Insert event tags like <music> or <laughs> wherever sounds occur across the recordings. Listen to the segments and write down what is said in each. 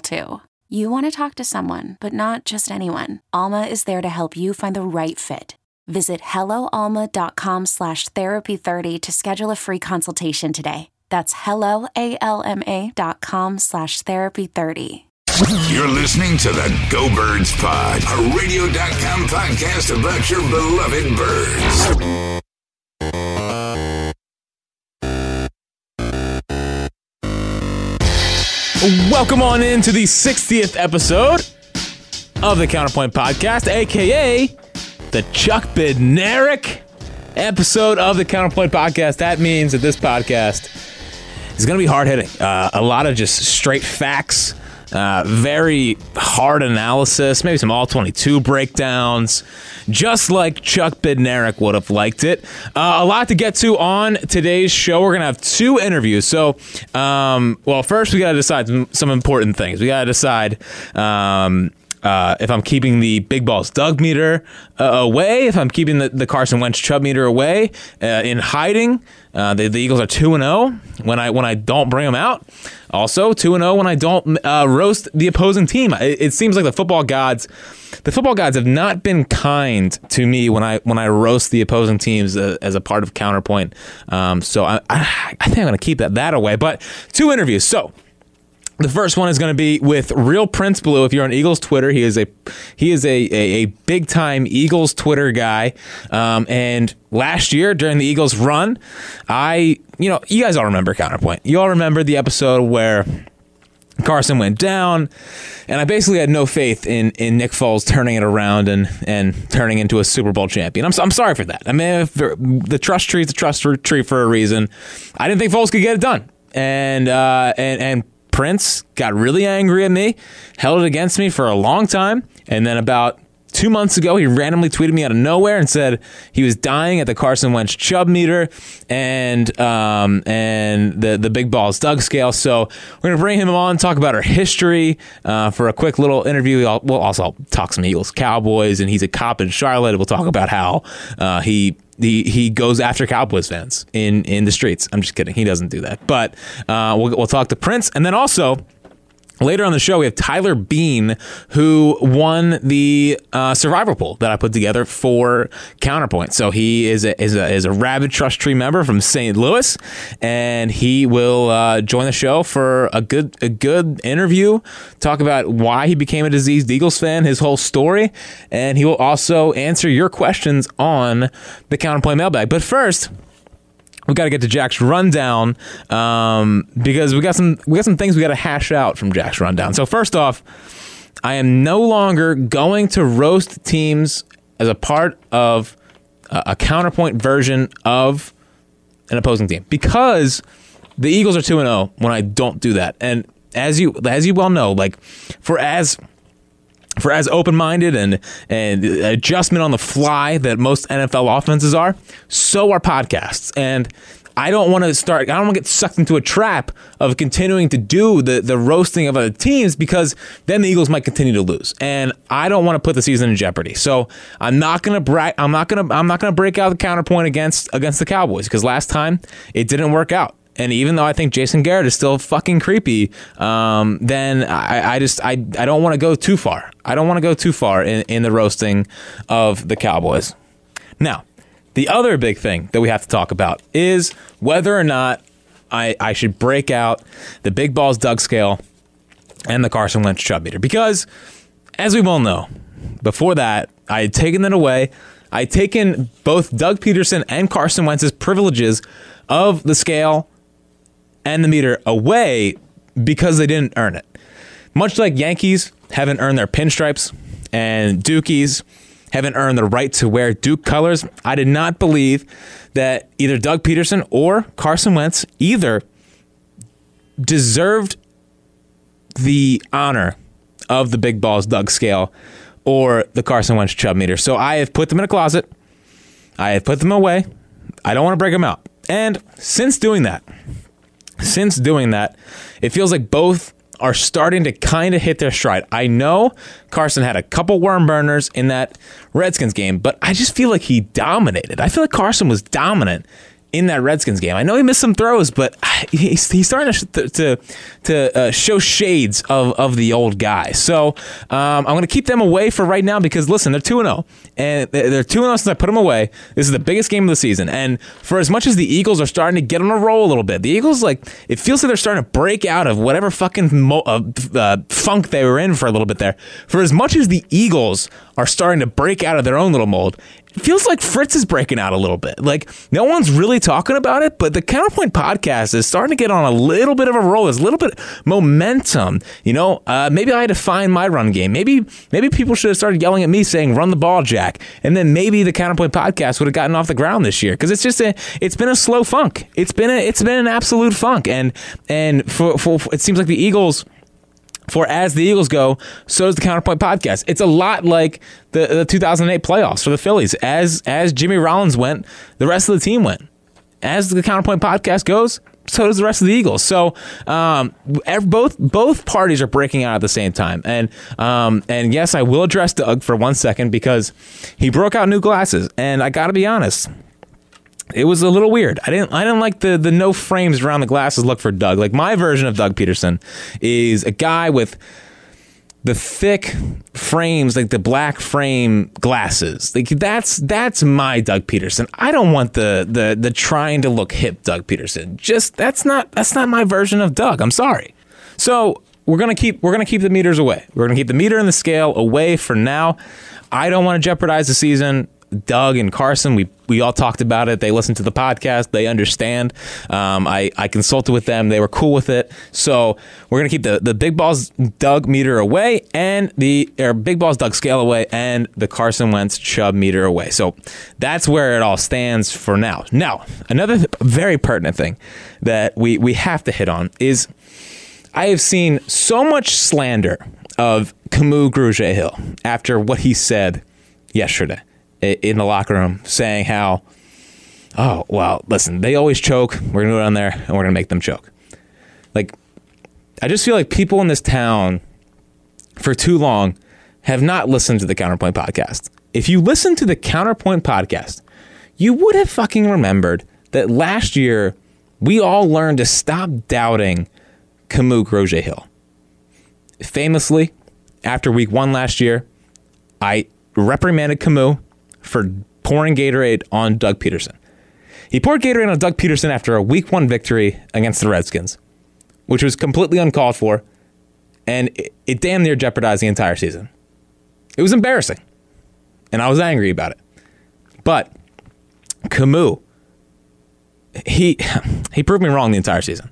too. You want to talk to someone, but not just anyone. Alma is there to help you find the right fit. Visit helloalma.com slash therapy30 to schedule a free consultation today. That's helloalma.com slash therapy30. You're listening to the Go Birds Pod, a radio.com podcast about your beloved birds. Welcome on into the 60th episode of the Counterpoint Podcast, aka the Chuck Bednarik episode of the Counterpoint Podcast. That means that this podcast is going to be hard hitting. Uh, a lot of just straight facts, uh, very hard analysis, maybe some all 22 breakdowns, just like Chuck Bednarik would have liked it. Uh, a lot to get to on today's show. We're going to have two interviews. So, um, well, first we got to decide some, some important things. We got to decide. Um, uh, if I'm keeping the big balls Doug meter uh, away, if I'm keeping the, the Carson Wentz chub meter away uh, in hiding, uh, the, the Eagles are two and zero when I when I don't bring them out. Also two and zero when I don't uh, roast the opposing team. It, it, seems like the football gods, the football gods have not been kind to me when I when I roast the opposing teams uh, as a part of counterpoint. Um, so I, I, I think I'm going to keep that that away. But two interviews. So. The first one is going to be with Real Prince Blue. If you're on Eagles Twitter, he is a he is a a, a big time Eagles Twitter guy. Um, and last year during the Eagles run, I you know you guys all remember Counterpoint. You all remember the episode where Carson went down, and I basically had no faith in in Nick Foles turning it around and and turning into a Super Bowl champion. I'm I'm sorry for that. I mean, the trust tree is a trust tree for a reason. I didn't think Foles could get it done, and uh, and and Prince got really angry at me, held it against me for a long time, and then about two months ago, he randomly tweeted me out of nowhere and said he was dying at the Carson Wentz chub meter and um, and the the big balls Doug scale. So we're gonna bring him on, talk about our history uh, for a quick little interview. We'll also talk some Eagles Cowboys, and he's a cop in Charlotte. We'll talk about how uh, he he he goes after Cowboys fans in in the streets. I'm just kidding. He doesn't do that. But uh, we'll we'll talk to Prince, and then also. Later on the show, we have Tyler Bean, who won the uh, survivor pool that I put together for Counterpoint. So he is a, is a, is a rabid trust tree member from St. Louis, and he will uh, join the show for a good a good interview, talk about why he became a diseased Eagles fan, his whole story, and he will also answer your questions on the Counterpoint mailbag. But first we got to get to Jack's rundown um, because we got some we got some things we got to hash out from Jack's rundown. So first off, I am no longer going to roast teams as a part of a, a counterpoint version of an opposing team because the Eagles are two and zero oh when I don't do that. And as you as you well know, like for as for as open-minded and and adjustment on the fly that most NFL offenses are, so are podcasts. And I don't want to start. I don't want to get sucked into a trap of continuing to do the the roasting of other teams because then the Eagles might continue to lose, and I don't want to put the season in jeopardy. So I'm not gonna I'm not gonna I'm not gonna break out the counterpoint against against the Cowboys because last time it didn't work out. And even though I think Jason Garrett is still fucking creepy, um, then I, I, just I, I don't want to go too far. I don't want to go too far in, in the roasting of the Cowboys. Now, the other big thing that we have to talk about is whether or not I, I should break out the big balls Doug scale and the Carson Wentz chub meter. Because, as we well know, before that, I had taken it away. I had taken both Doug Pederson and Carson Wentz's privileges of the scale and the meter away because they didn't earn it. Much like Yankees haven't earned their pinstripes and Dukies haven't earned the right to wear Duke colors, I did not believe that either Doug Pederson or Carson Wentz either deserved the honor of the big balls Doug scale or the Carson Wentz chub meter. So I have put them in a closet. I have put them away. I don't want to break them out. And since doing that, since doing that, it feels like both are starting to kind of hit their stride. I know Carson had a couple worm burners in that Redskins game, but I just feel like he dominated. I feel like Carson was dominant in that Redskins game. I know he missed some throws, but <sighs> he's, he's starting to to, to uh, show shades of, of the old guy. So um, I'm going to keep them away for right now because listen, they're two and zero, oh, and they're two and zero oh since I put them away. This is the biggest game of the season, and for as much as the Eagles are starting to get on a roll a little bit, the Eagles like it feels like they're starting to break out of whatever fucking mo- uh, uh, funk they were in for a little bit there. For as much as the Eagles are starting to break out of their own little mold, feels like Fritz is breaking out a little bit. Like no one's really talking about it, but the Counterpoint podcast is starting to get on a little bit of a roll. There's a little bit momentum. You know, uh, maybe I had to find my run game. Maybe maybe people should have started yelling at me saying "Run the ball, Jack," and then maybe the Counterpoint podcast would have gotten off the ground this year because it's just a it's been a slow funk. It's been a it's been an absolute funk, and and for, for, it seems like the Eagles for as the Eagles go, so does the Counterpoint podcast. It's a lot like the, the 2008 playoffs for the Phillies. As as Jimmy Rollins went, the rest of the team went. As the Counterpoint podcast goes, so does the rest of the Eagles. So um, both both parties are breaking out at the same time. And um, and yes, I will address Doug for one second because he broke out new glasses, and I got to be honest it was a little weird. I didn't I didn't like the the no frames around the glasses look for Doug. Like my version of Doug Pederson is a guy with the thick frames, like the black frame glasses. Like that's that's my Doug Pederson. I don't want the the the trying to look hip Doug Pederson. Just that's not that's not my version of Doug. I'm sorry. So we're gonna keep we're gonna keep the meters away. We're gonna keep the meter and the scale away for now. I don't want to jeopardize the season. Doug and Carson, we we all talked about it. They listened to the podcast. They understand. Um, I I consulted with them. They were cool with it. So we're gonna keep the the big balls Doug meter away and the or big balls Doug scale away and the Carson Wentz chub meter away. So that's where it all stands for now. Now another th- very pertinent thing that we we have to hit on is I have seen so much slander of Kamu Grugier Hill after what he said yesterday in the locker room saying how, oh, well, listen, they always choke. We're going to go down there and we're going to make them choke. Like, I just feel like people in this town for too long have not listened to the Counterpoint podcast. If you listen to the Counterpoint podcast, you would have fucking remembered that last year we all learned to stop doubting Kamu Grugier Hill. Famously, after week one last year, I reprimanded Kamu for pouring Gatorade on Doug Pederson. He poured Gatorade on Doug Pederson after a week one victory against the Redskins, which was completely uncalled for, and it, it damn near jeopardized the entire season. It was embarrassing, and I was angry about it. But Kamu, he <laughs> he proved me wrong the entire season.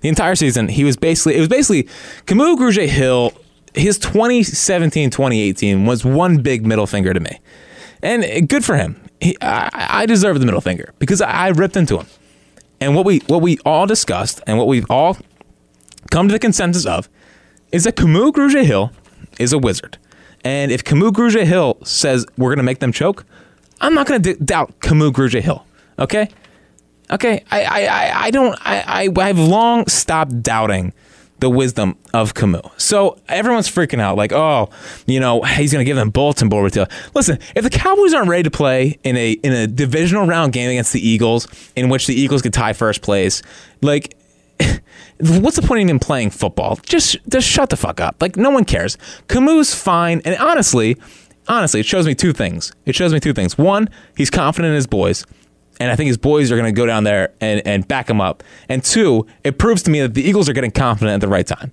The entire season, he was basically it was basically Kamu Grugier Hill. His 2017-2018 was one big middle finger to me and good for him. He, I, I deserve the middle finger because I, I ripped into him. And what we what we all discussed and what we've all come to the consensus of is that Kamu Grugier Hill is a wizard. And if Kamu Grugier Hill says we're going to make them choke, I'm not going to d- doubt Kamu Grugier Hill. Okay? Okay? I, I, I, I don't, I, I, I've long stopped doubting the wisdom of Kamu's. So everyone's freaking out, like, oh, you know, he's going to give them bulletin board material. Listen, if the Cowboys aren't ready to play in a in a divisional round game against the Eagles, in which the Eagles could tie first place, like. <laughs> What's the point in playing football? Just, just shut the fuck up. Like no one cares. Kamu's fine, and honestly, honestly, it shows me two things. It shows me two things. One, he's confident in his boys and I think his boys are going to go down there and, and back him up. And two, it proves to me that the Eagles are getting confident at the right time.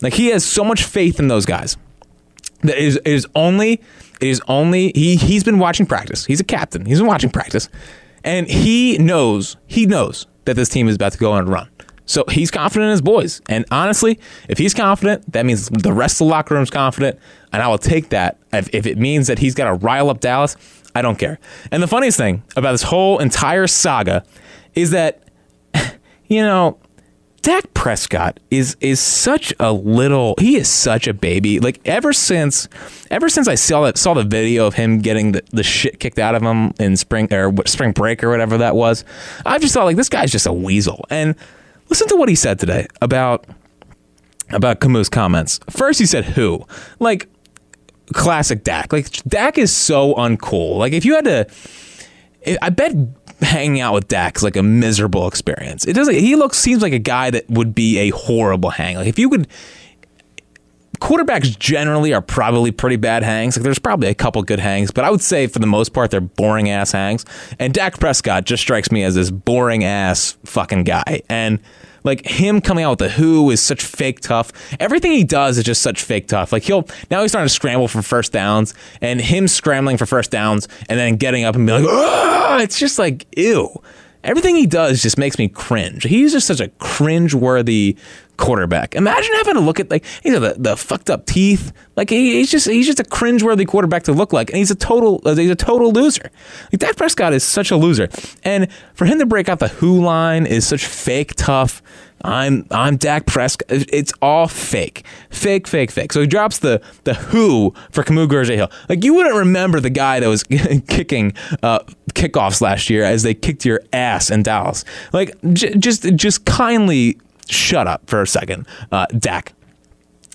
Like he has so much faith in those guys that it is, it is only it is only he he's been watching practice. He's a captain. He's been watching practice, and he knows he knows that this team is about to go on a run. So he's confident in his boys. And honestly, if he's confident, that means the rest of the locker room's confident. And I will take that. If, if it means that he's got to rile up Dallas, I don't care. And the funniest thing about this whole entire saga is that, <laughs> you know, Dak Prescott is is such a little he is such a baby. Like ever since ever since I saw that saw the video of him getting the, the shit kicked out of him in spring or spring break or whatever that was, I just thought like this guy's just a weasel. And listen to what he said today about about Kamu's comments. First he said who? Like classic Dak. Like Dak is so uncool. Like if you had to, I bet hanging out with Dak is like a miserable experience. It doesn't. He looks seems like a guy that would be a horrible hang. Like if you could. Quarterbacks generally are probably pretty bad hangs. Like there's probably a couple good hangs, but I would say for the most part they're boring ass hangs. And Dak Prescott just strikes me as this boring ass fucking guy. And like him coming out with the Who is such fake tough. Everything he does is just such fake tough. Like he'll now he's starting to scramble for first downs, and him scrambling for first downs and then getting up and be like, Ugh! it's just like ew. Everything he does just makes me cringe. He's just such a cringe-worthy quarterback. Imagine having to look at like he's the, the fucked up teeth. Like he, he's just he's just a cringe-worthy quarterback to look like, and he's a total uh, he's a total loser. Like Dak Prescott is such a loser, and for him to break out the Who line is such fake tough. I'm I'm Dak Prescott. It's all fake, fake, fake, fake. So he drops the the Who for Camus Hill. Like you wouldn't remember the guy that was <laughs> kicking uh, kickoffs last year as they kicked your ass in Dallas. Like j- just just kindly shut up for a second, uh, Dak.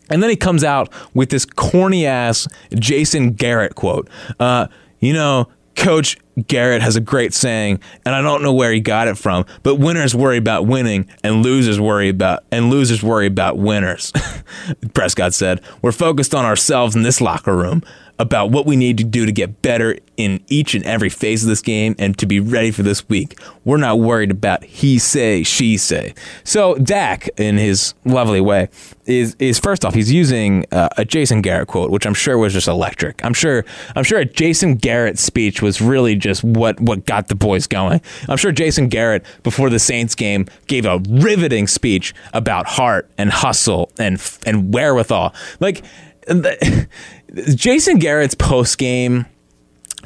And then he comes out with this corny ass Jason Garrett quote. Uh, you know, Coach Garrett has a great saying, and I don't know where he got it from, but winners worry about winning and losers worry about and losers worry about winners. <laughs> Prescott said, "We're focused on ourselves in this locker room about what we need to do to get better in each and every phase of this game and to be ready for this week. We're not worried about he say, she say. So Dak, in his lovely way, is is first off he's using uh, a Jason Garrett quote, which I'm sure was just electric. I'm sure I'm sure a Jason Garrett speech was really just what what got the boys going. I'm sure Jason Garrett before the Saints game gave a riveting speech about heart and hustle and and wherewithal. Like the, <laughs> Jason Garrett's post game.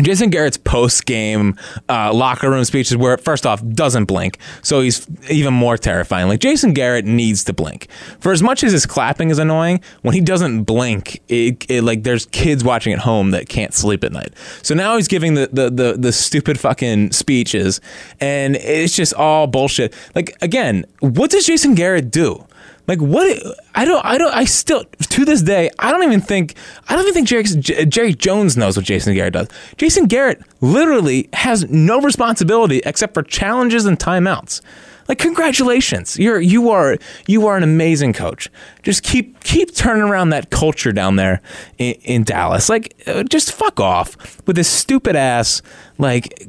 Jason Garrett's post game uh, locker room speeches, where first off doesn't blink, so he's even more terrifying. Like Jason Garrett needs to blink. For as much as his clapping is annoying, when he doesn't blink, it, it, like there's kids watching at home that can't sleep at night. So now he's giving the, the the the stupid fucking speeches, and it's just all bullshit. Like again, what does Jason Garrett do? Like what? I don't. I don't. I still to this day. I don't even think. I don't even think Jerry, Jerry Jones knows what Jason Garrett does. Jason Garrett literally has no responsibility except for challenges and timeouts. Like congratulations, you're you are you are an amazing coach. Just keep keep turning around that culture down there in, in Dallas. Like uh, just fuck off with this stupid ass. Like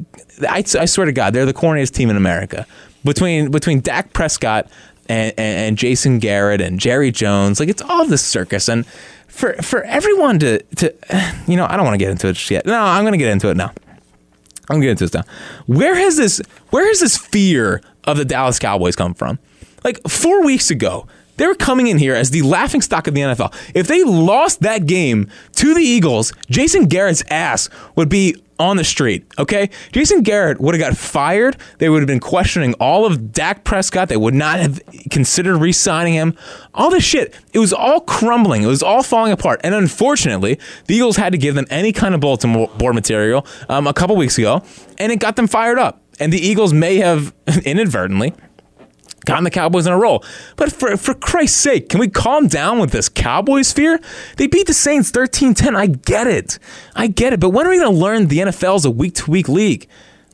I, I swear to God, they're the corniest team in America. Between between Dak Prescott and, and, Jason Garrett and Jerry Jones. Like it's all this circus and for for everyone to to <sighs> you know I don't want to get into it just yet. No, I'm going to get into it now. I'm going to get into this now. Where has this where has this fear of the Dallas Cowboys come from? Like 4 weeks ago, they were coming in here as the laughing stock of the NFL. If they lost that game to the Eagles, Jason Garrett's ass would be on the street, okay? Jason Garrett would have got fired. They would have been questioning all of Dak Prescott. They would not have considered re signing him. All this shit. It was all crumbling. It was all falling apart. And unfortunately, the Eagles had to give them any kind of bulletin board material um, a couple weeks ago, and it got them fired up. And the Eagles may have <laughs> inadvertently gotten the Cowboys in a roll. But for for Christ's sake, can we calm down with this Cowboys fear? They beat the Saints 13-10. I get it. I get it. But when are we going to learn the NFL is a week-to-week league?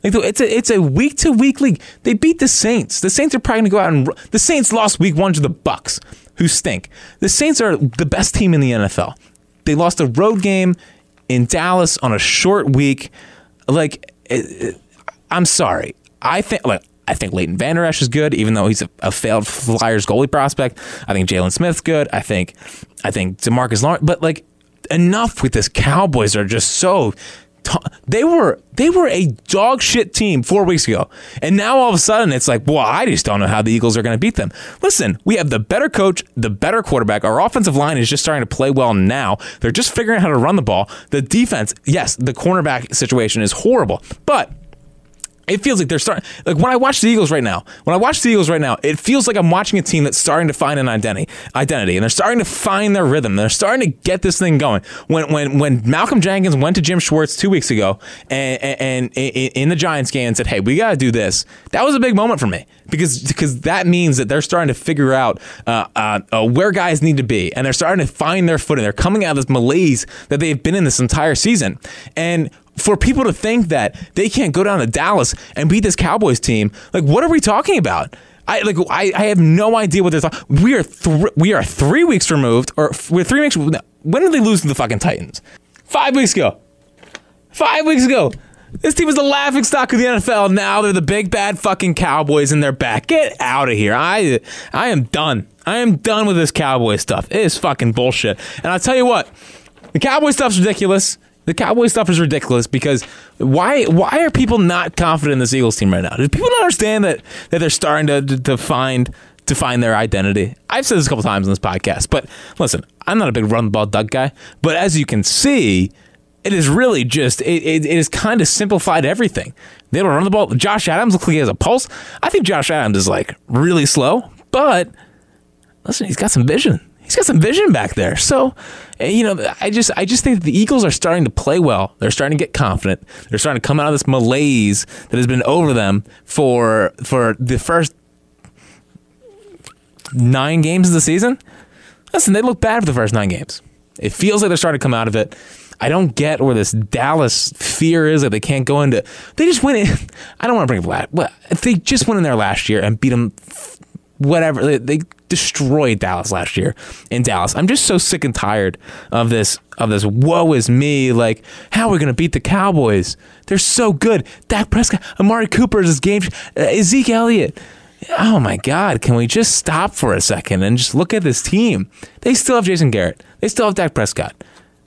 Like it's a it's a week to week league. They beat the Saints. The Saints are probably going to go out and the Saints lost week 1 to the Bucks, who stink. The Saints are the best team in the NFL. They lost a road game in Dallas on a short week. Like I'm sorry. I think like I think Leighton Vander Esch is good, even though he's a, a failed Flyers goalie prospect. I think Jaylon Smith's good. I think I think Demarcus Lawrence, but like enough with this. Cowboys are just so. They were they were a dog shit team four weeks ago, and now all of a sudden it's like, well, I just don't know how the Eagles are going to beat them. Listen, we have the better coach, the better quarterback. Our offensive line is just starting to play well now. They're just figuring out how to run the ball. The defense, yes, the cornerback situation is horrible, but it feels like they're starting. Like when I watch the Eagles right now, when I watch the Eagles right now, it feels like I'm watching a team that's starting to find an identity, identity, and they're starting to find their rhythm. They're starting to get this thing going. When when when Malcolm Jenkins went to Jim Schwartz two weeks ago and, and, and in the Giants game and said, "Hey, we got to do this," that was a big moment for me because because that means that they're starting to figure out uh, uh, uh, where guys need to be, and they're starting to find their footing. They're coming out of this malaise that they've been in this entire season, and for people to think that they can't go down to Dallas and beat this Cowboys team, like what are we talking about? I like I, I have no idea what they're talking. We are th- we are three weeks removed, or we're three weeks. When did they lose to the fucking Titans? Five weeks ago. Five weeks ago. This team was the laughing stock of the NFL. Now they're the big bad fucking Cowboys and they're back. Get out of here. I I am done. I am done with this Cowboy stuff. It is fucking bullshit. And I'll tell you what, the Cowboy stuff's ridiculous. The Cowboy stuff is ridiculous because why why are people not confident in this Eagles team right now? Do people not understand that that they're starting to, to, to find to find their identity? I've said this a couple times on this podcast, but listen, I'm not a big run the ball duck guy, but as you can see, it is really just it, it, it is kind of simplified everything. They don't run the ball. Josh Adams looks like he has a pulse. I think Josh Adams is like really slow, but listen, he's got some vision he's got some vision back there. So, eh, you know, I just I just think the Eagles are starting to play well. They're starting to get confident. They're starting to come out of this malaise that has been over them for for the first nine games of the season. Listen, they look bad for the first nine games. It feels like they're starting to come out of it. I don't get where this Dallas fear is that they can't go into. They just went in. <laughs> I don't want to bring up last. Well, they just went in there last year and beat them. Whatever they, they destroyed Dallas last year in Dallas. I'm just so sick and tired of this of this woe is me like how are we to beat the Cowboys? They're so good. Dak Prescott, Amari Cooper is game uh, Elliott. Oh my God, can we just stop for a second and just look at this team? They still have Jason Garrett. They still have Dak Prescott.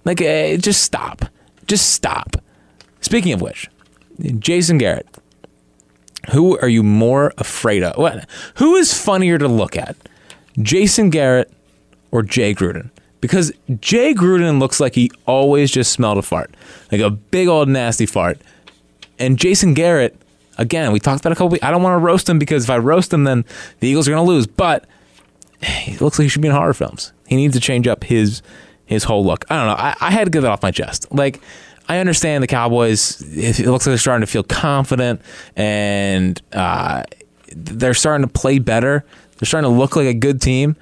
Like, uh, just stop. Just stop. Speaking of which, Jason Garrett, who are you more afraid of? What? Who is funnier to look at? Jason Garrett or Jay Gruden. Because Jay Gruden looks like he always just smelled a fart, like a big old nasty fart. And Jason Garrett, again, we talked about a couple weeks. I don't want to roast him because if I roast him, then the Eagles are going to lose. But he looks like he should be in horror films. He needs to change up his his whole look. I don't know. I, I had to get that off my chest. Like, I understand the Cowboys. It looks like they're starting to feel confident and uh, they're starting to play better. They're starting to look like a good team.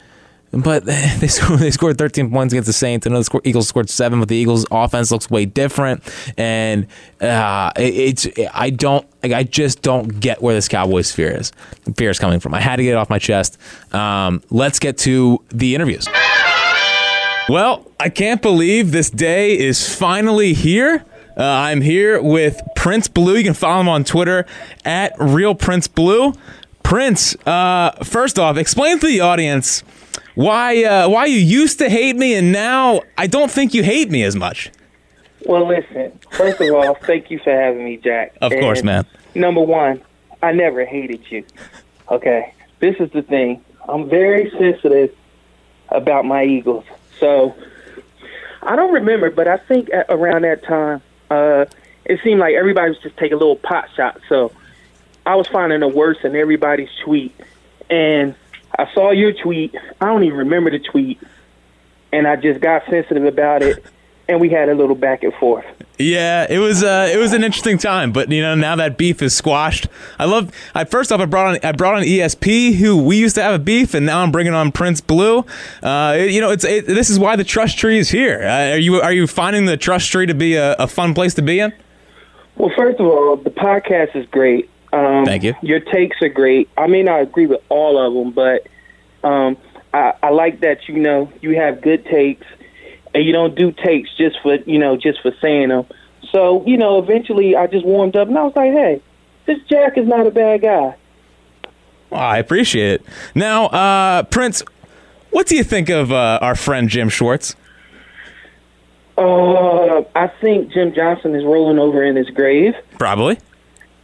But <laughs> they scored, they scored 13 points against the Saints. I know the Eagles scored seven, but the Eagles' offense looks way different. And uh, it's I don't I just don't get where this Cowboys fear is fear is coming from. I had to get it off my chest. Um, let's get to the interviews. Well, I can't believe this day is finally here. Uh, I'm here with Prince Blue. You can follow him on Twitter at Real Prince Blue. Prince, uh, first off, explain to the audience why uh, why you used to hate me and now I don't think you hate me as much. Well, listen. First of all, thank you for having me, Jack. Of and course, man. Number one, I never hated you. Okay, this is the thing. I'm very sensitive about my Eagles. So I don't remember, but I think around that time, uh, it seemed like everybody was just taking a little pot shots. So I was finding the worst in everybody's tweet, and I saw your tweet. I don't even remember the tweet, and I just got sensitive about it. and we had a little back and forth. Yeah, it was uh, it was an interesting time, but you know now that beef is squashed. I love. I first off, I brought on I brought on ESP, who we used to have a beef, and now I'm bringing on Prince Blue. Uh, it- you know, it's it, this is why the trust tree is here. Uh, are you are you finding the trust tree to be a, a fun place to be in? Well, first of all, the podcast is great. Um, Thank you. Your takes are great. I may not agree with all of them, but um, I, I like that you know you have good takes, and you don't do takes just for you know just for saying them. So you know, eventually, I just warmed up, and I was like, "Hey, this Jack is not a bad guy." Well, I appreciate it. Now, uh, Prince, what do you think of uh, our friend Jim Schwartz? Uh, I think Jim Johnson is rolling over in his grave. Probably.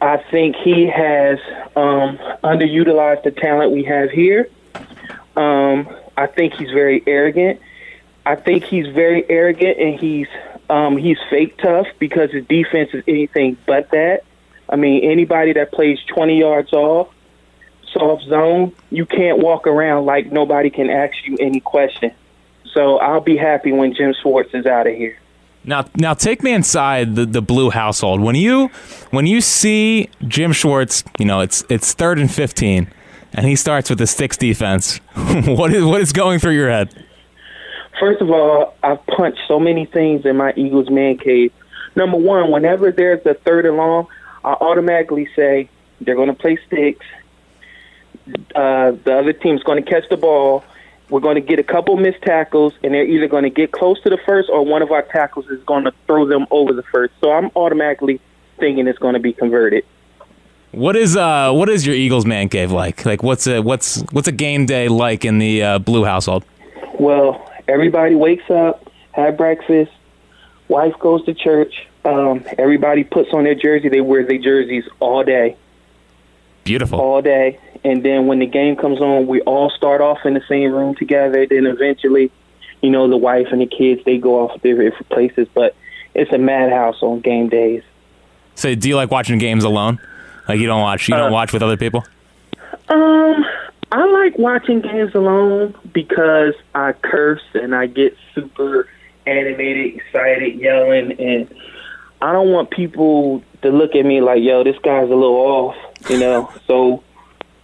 I think he has um, underutilized the talent we have here. Um, I think he's very arrogant. I think he's very arrogant and he's um, he's fake tough because his defense is anything but that. I mean, anybody that plays 20 yards off, soft zone, you can't walk around like nobody can ask you any question. So I'll be happy when Jim Schwartz is out of here. Now, now take me inside the, the blue household. When you when you see Jim Schwartz, you know it's it's third and fifteen, and he starts with the sticks defense. <laughs> what is what is going through your head? First of all, I've punched so many things in my Eagles man cave. Number one, whenever there's a third and long, I automatically say they're going to play sticks. Uh, the other team's going to catch the ball. We're going to get a couple missed tackles, and they're either going to get close to the first or one of our tackles is going to throw them over the first. So I'm automatically thinking it's going to be converted. What is uh what is your Eagles man cave like? Like what's a what's what's a game day like in the uh, blue household? Well, everybody wakes up, have breakfast, wife goes to church. Um, everybody puts on their jersey. They wear their jerseys all day, Beautiful. all day. And then when the game comes on, we all start off in the same room together. Then eventually, you know, the wife and the kids they go off to different places. But it's a madhouse on game days. So do you like watching games alone? Like you don't watch you don't Uh, watch with other people? Um, I like watching games alone because I curse and I get super animated, excited, yelling, and I don't want people to look at me like, "Yo, this guy's a little off," you know. so,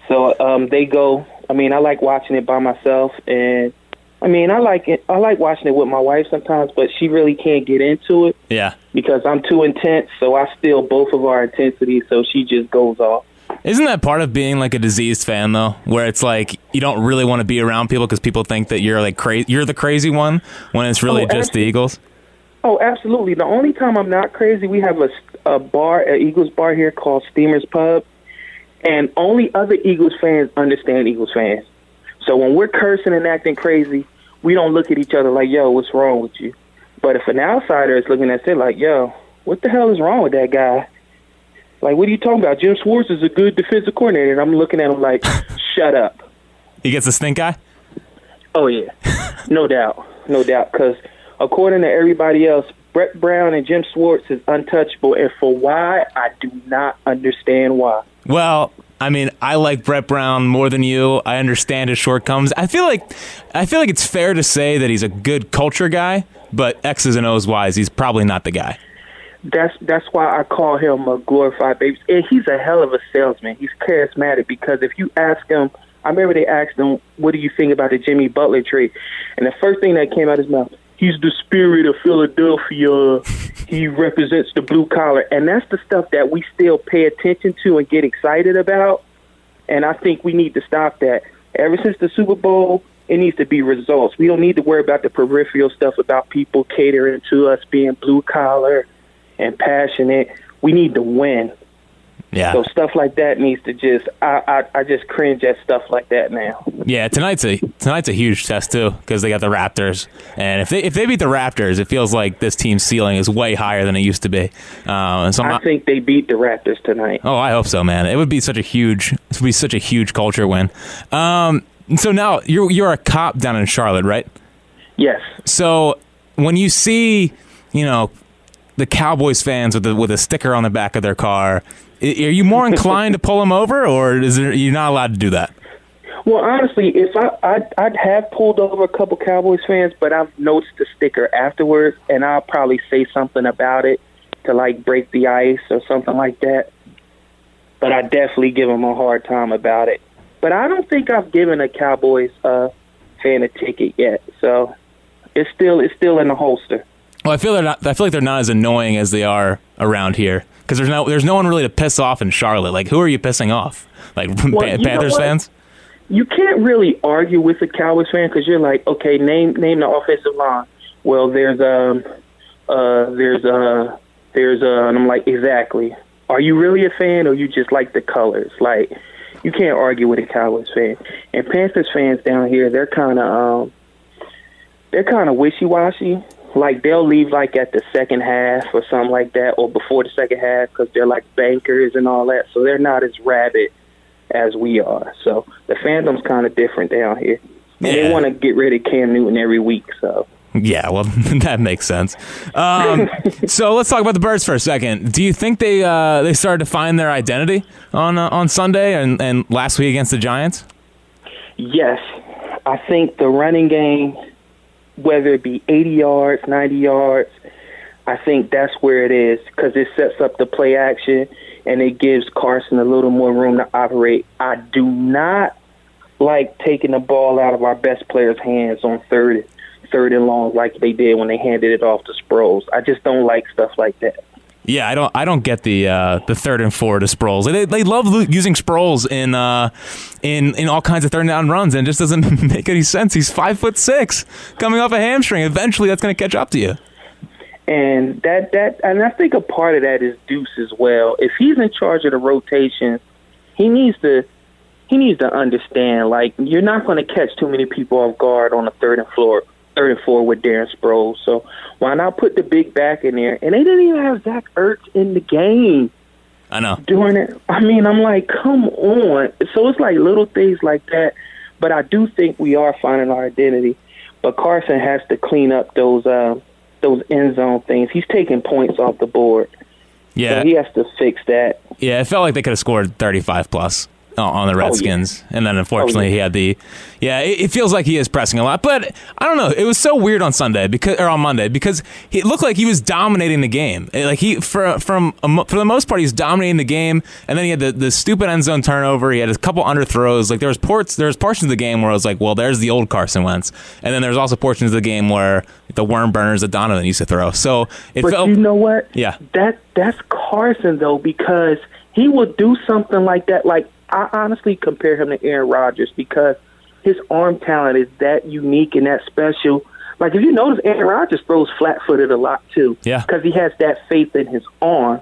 so um, they go. I mean, I like watching it by myself, and I mean, I like it. I like watching it with my wife sometimes, but she really can't get into it Yeah. because I'm too intense. So I steal both of our intensity, so she just goes off. Isn't that part of being like a diseased fan though, where it's like you don't really want to be around people because people think that you're like crazy, you're the crazy one when it's really Oh, just the. Eagles. Oh, absolutely. The only time I'm not crazy, we have a, a bar, an Eagles bar here called Steamers Pub, and only other Eagles fans understand Eagles fans. So when we're cursing and acting crazy, we don't look at each other like, "Yo, what's wrong with you?" But if an outsider is looking at it like, "Yo, what the hell is wrong with that guy?" Like, what are you talking about? Jim Schwartz is a good defensive coordinator, and I'm looking at him like, <laughs> "Shut up." He gets a stink eye. Oh yeah, <laughs> no doubt, no doubt. Because according to everybody else, Brett Brown and Jim Schwartz is untouchable, and for why I do not understand why. Well, I mean, I like Brett Brown more than you. I understand his shortcomings. I feel like I feel like it's fair to say that he's a good culture guy, but X's and O's wise, he's probably not the guy. That's that's why I call him a glorified baby. And he's a hell of a salesman. He's charismatic because if you ask him, I remember they asked him, "What do you think about the Jimmy Butler trade?" And the first thing that came out of his mouth, "He's the spirit of Philadelphia. He represents the blue collar." And that's the stuff that we still pay attention to and get excited about. And I think we need to stop that. Ever since the Super Bowl, it needs to be results. We don't need to worry about the peripheral stuff about people catering to us being blue collar and passionate. We need to win. Yeah, So stuff like that needs to just I, I I just cringe at stuff like that now. yeah. Tonight's a tonight's a huge test too because they got the Raptors, and if they if they beat the Raptors, it feels like this team's ceiling is way higher than it used to be. Uh, so I'm I think they beat the Raptors tonight. Oh, I hope so, man. It would be such a huge, it would be such a huge culture win. Um, so now you're you're a cop down in Charlotte, right? Yes. So when you see, you know, the Cowboys fans with the with a sticker on the back of their car, are you more inclined to pull them over, or is there, you're not allowed to do that? Well, honestly, if I I'd, I'd have pulled over a couple Cowboys fans, but I've noticed the sticker afterwards, and I'll probably say something about it to like break the ice or something like that. But I definitely give them a hard time about it. But I don't think I've given a Cowboys uh, fan a ticket yet, so it's still it's still in the holster. Well, I feel they're not. I feel like they're not as annoying as they are around here because there's no there's no one really to piss off in Charlotte. Like, who are you pissing off? Like <laughs> Well, Pan- Panthers fans? you can't really argue with a Cowboys fan because you're like, okay, name name the offensive line. Well, there's um, uh, there's uh, there's uh, and I'm like, exactly. Are you really a fan, or you just like the colors? Like, you can't argue with a Cowboys fan. And Panthers fans down here, they're kind of um, they're kind of wishy washy. Like they'll leave like at the second half or something like that, or before the second half because they're like bankers and all that. So they're not as rabid as we are. So the fandom's kind of different down here. And Yeah. they want to get rid of Cam Newton every week. So Yeah, well, <laughs> that makes sense. Um, <laughs> so let's talk about the Birds for a second. Do you think they uh, they started to find their identity on uh, on Sunday and, and last week against the Giants? yes, I think the running game, whether it be 80 yards, 90 yards, I think that's where it is because it sets up the play action and it gives Carson a little more room to operate. I do not like taking the ball out of our best players' hands on third, third and long like they did when they handed it off to Sproles. I just don't like stuff like that. Yeah, I don't I don't get the uh, the third and four to Sproles. They, they love using Sproles in uh, in in all kinds of third down runs, and it just doesn't <laughs> make any sense. He's five foot six, coming off a hamstring. Eventually, that's going to catch up to you. and that that and I think a part of that is Duce as well. If he's in charge of the rotation, he needs to he needs to understand like you're not going to catch too many people off guard on the third and floor third and four with Darren Sproles. So why not put the big back in there? And they didn't even have Zach Ertz in the game I know. doing it. I mean, I'm like, come on. So it's like little things like that. But I do think we are finding our identity. But Carson has to clean up those uh, those end zone things. He's taking points off the board. Yeah, So he has to fix that. Yeah, it felt like they could have scored 35 plus on the oh, Redskins, and then unfortunately Oh, yeah. he had the. Yeah, it, it feels like he is pressing a lot, but I don't know. It was so weird on Sunday because or on Monday because he looked like he was dominating the game. Like he for from for the most part he was dominating the game, and then he had the, the stupid end zone turnover. He had a couple underthrows. Like there was ports there was portions of the game where I was like, well, there's the old Carson Wentz, and then there's also portions of the game where the worm burners that Donovan used to throw. So it But felt you know what? Yeah. That that's Carson though because he will do something like that. Like I honestly compare him to Aaron Rodgers because his arm talent is that unique and that special. Like if you notice, Aaron Rodgers throws flat-footed a lot too. Yeah. Because he has that faith in his arm.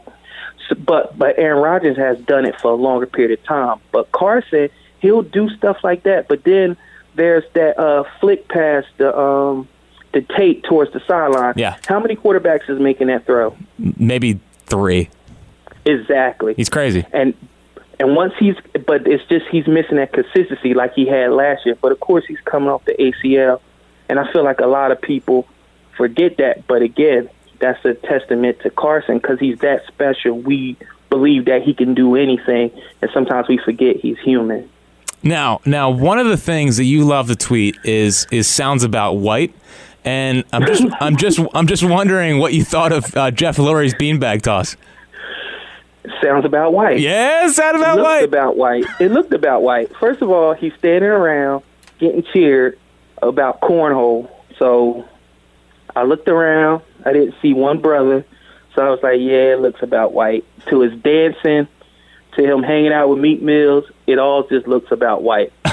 So, but but Aaron Rodgers has done it for a longer period of time. But Carson, he'll do stuff like that. But then there's that uh, flick past the um, the tape towards the sideline. Yeah. How many quarterbacks is making that throw? maybe three. Exactly. He's crazy. and and once he's but it's just he's missing that consistency like he had last year. But of course he's coming off the ACL, and I feel like a lot of people forget that. But again, that's a testament to Carson because he's that special. We believe that he can do anything, and sometimes we forget he's human. Now, now, one of the things that you love to tweet is is sounds about white, and I'm just I'm just I'm just wondering what you thought of uh, Jeff Lurie's beanbag toss. Sounds about white. Yeah, sound about white. about white. It looked about white. First of all, he's standing around getting cheered about cornhole. So I looked around. I didn't see one brother. So I was like, yeah, it looks about white. To his dancing, to him hanging out with Meek Mills, it all just looks about white. <laughs>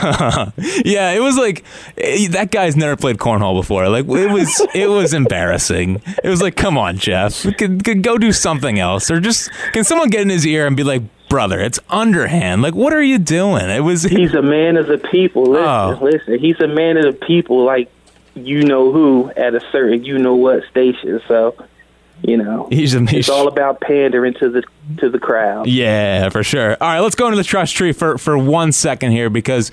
yeah, it was like eh, that guy's never played cornhole before. Like it was <laughs> it was embarrassing. It was like, come on, Jeff, we could, could go do something else, or just can someone get in his ear and be like, brother, it's underhand. Like, what are you doing? It was He's a man of the people. Listen, Oh. listen. He's a man of the people like you know who at a certain you know what station. So, you know. he's a he's, It's all about pandering to the to the crowd. Yeah, for sure. All right, let's go into the trust tree for for one second here because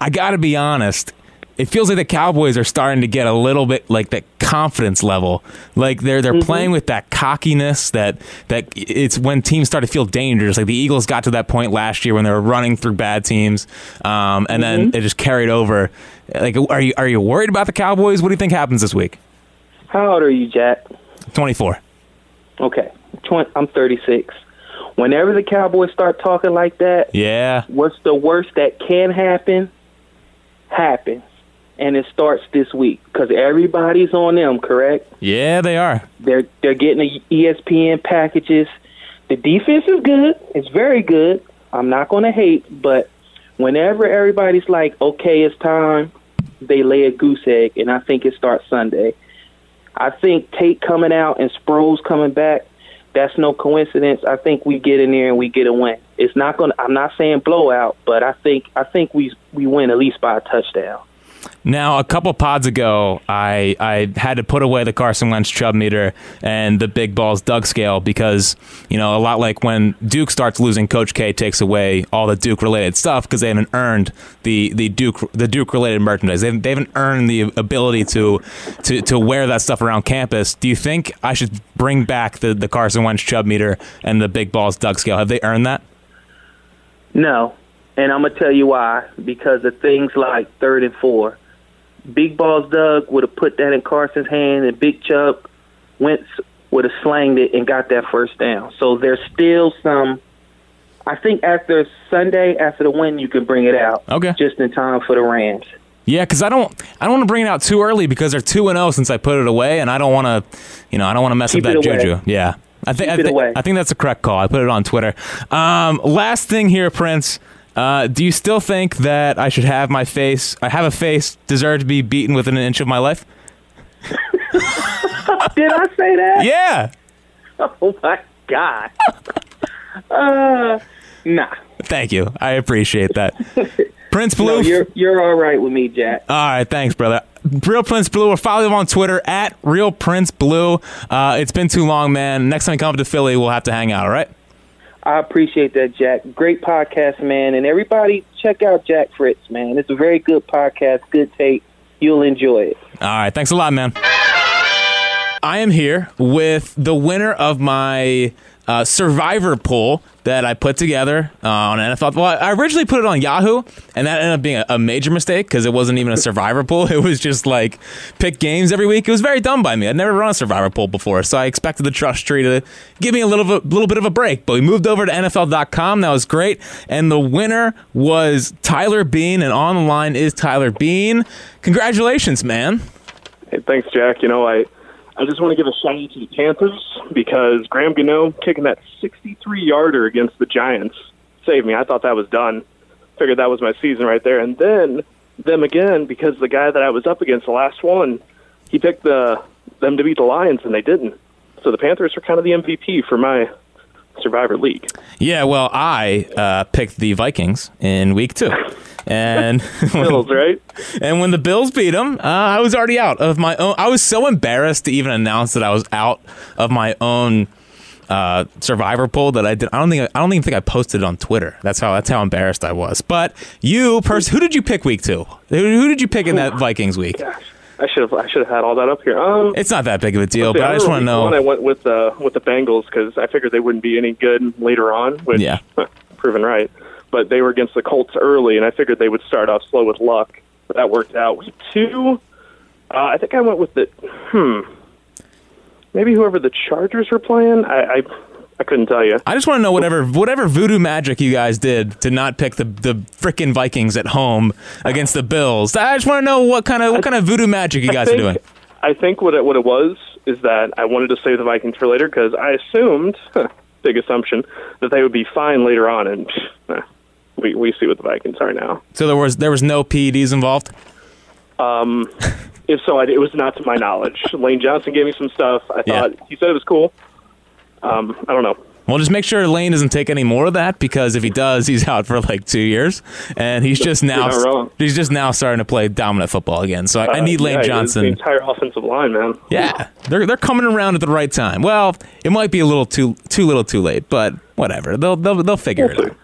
I got to be honest. it feels like the Cowboys are starting to get a little bit like that confidence level. Like they're they're Mm-hmm. playing with that cockiness that that it's when teams start to feel dangerous. Like the Eagles got to that point last year when they were running through bad teams, um, and then Mm-hmm. it just carried over. Like, are you are you worried about the Cowboys? What do you think happens this week? How old are you, Jack? Twenty four. Okay, 20, I'm 36. Whenever the Cowboys start talking like that, Yeah. what's the worst that can happen happens. And it starts this week because everybody's on them, correct? Yeah, they are. They're they're getting the ESPN packages. The defense is good. It's very good. I'm not going to hate, but whenever everybody's like, "Okay, it's time," they lay a goose egg, and I think it starts Sunday. I think Tate coming out and Sproles coming back. That's no coincidence. I think we get in there and we get a win. It's not going. to I'm not saying blowout, but I think I think we we win at least by a touchdown. Now, a couple pods ago, I I had to put away the Carson Wentz chub meter and the big balls Doug scale because you know a lot like when Duke starts losing, Coach K takes away all the Duke related stuff because they haven't earned the the Duke the Duke related merchandise. They haven't, they haven't earned the ability to to to wear that stuff around campus. Do you think I should bring back the the Carson Wentz chub meter and the big balls Doug scale? Have they earned that? No, and I'm gonna tell you why. Because of things like third and four. Big balls Doug would have put that in Carson's hand, and Big Chubb Wentz would have slanged it and got that first down. So there's still some. I think after Sunday, after the win, you can bring it out. Okay. Just in time for the Rams. Yeah, because I don't, I don't want to bring it out too early because they're two and zero since I put it away, and I don't want to, you know, I don't want to mess Keep up that juju. Yeah, I think, I, Keep it thi- away. I think that's a correct call. I put it on Twitter. Um, last thing here, Prince. Uh, do you still think that I should have my face? I have a face deserve to be beaten within an inch of my life? <laughs> Did I say that? Yeah. Oh my God. uh, nah. Thank you. I appreciate that. <laughs> Prince Blue. No, you're you're all right with me, Jack. All right, thanks, brother. Real Prince Blue, or follow him on Twitter at Real Prince Blue. Uh, it's been too long, man. Next time you come up to Philly, we'll have to hang out. All right. I appreciate that, Jack. Great podcast, man. And everybody, check out Jack Fritz, man. It's a very good podcast, good tape. You'll enjoy it. All right. Thanks a lot, man. I am here with the winner of my uh, survivor poll that I put together uh, on NFL. Well, I originally put it on Yahoo, and that ended up being a, a major mistake because it wasn't even a survivor poll. <laughs> It was just like pick games every week. It was very dumb by me. I'd never run a survivor poll before, so I expected the trust tree to give me a little bit, little bit of a break. But we moved over to NFL.com. That was great, and the winner was Tyler Bean, and on the line is Tyler Bean. Congratulations, man. Hey, thanks, Jack. You know, I I just want to give a shout out to the Panthers because Graham Gano kicking that 63 yarder against the Giants saved me. I thought that was done. Figured that was my season right there. And then them again because the guy that I was up against the last one, he picked the them to beat the Lions and they didn't. So the Panthers are kind of the MVP for my Survivor League. Yeah, well, I uh, picked the Vikings in week two. And <laughs> Bills, right? and when the Bills beat them, uh, I was already out of my own. I was so embarrassed to even announce that I was out of my own uh, Survivor poll that I did. I don't think I don't even think I posted it on Twitter. That's how that's how embarrassed I was. But you, person, who did you pick week two? Who, who did you pick in that Vikings week? I should have I should have had all that up here. Um, It's not that big of a deal, See, but I just want to know. One, I went with the with the Bengals because I figured they wouldn't be any good later on. Which, Yeah. <laughs> proven right. But they were against the Colts early, and I figured they would start off slow with luck. But that worked out. Week two, uh, I think I went with the hmm, maybe whoever the Chargers were playing. I I, I couldn't tell you. I just want to know whatever whatever voodoo magic you guys did to not pick the the frickin' Vikings at home against the Bills. I just want to know what kind of what kind of voodoo magic you guys think, are doing. I think what it, what it was is that I wanted to save the Vikings for later because I assumed, big assumption, that they would be fine later on, and we we see what the Vikings are now. So there was there was no PEDs involved. <laughs> If so, I, it was not to my knowledge. Lane Johnson gave me some stuff. I Yeah. thought he said it was cool. Um, I don't know. Well, just make sure Lane doesn't take any more of that because if he does, he's <laughs> out for like two years, and he's just now he's just now starting to play dominant football again. So I, I Uh, need Lane yeah, Johnson. The entire offensive line, man. Yeah, they're they're coming around at the right time. Well, it might be a little too too little too late, but whatever. They'll they'll they'll figure We'll it see. out.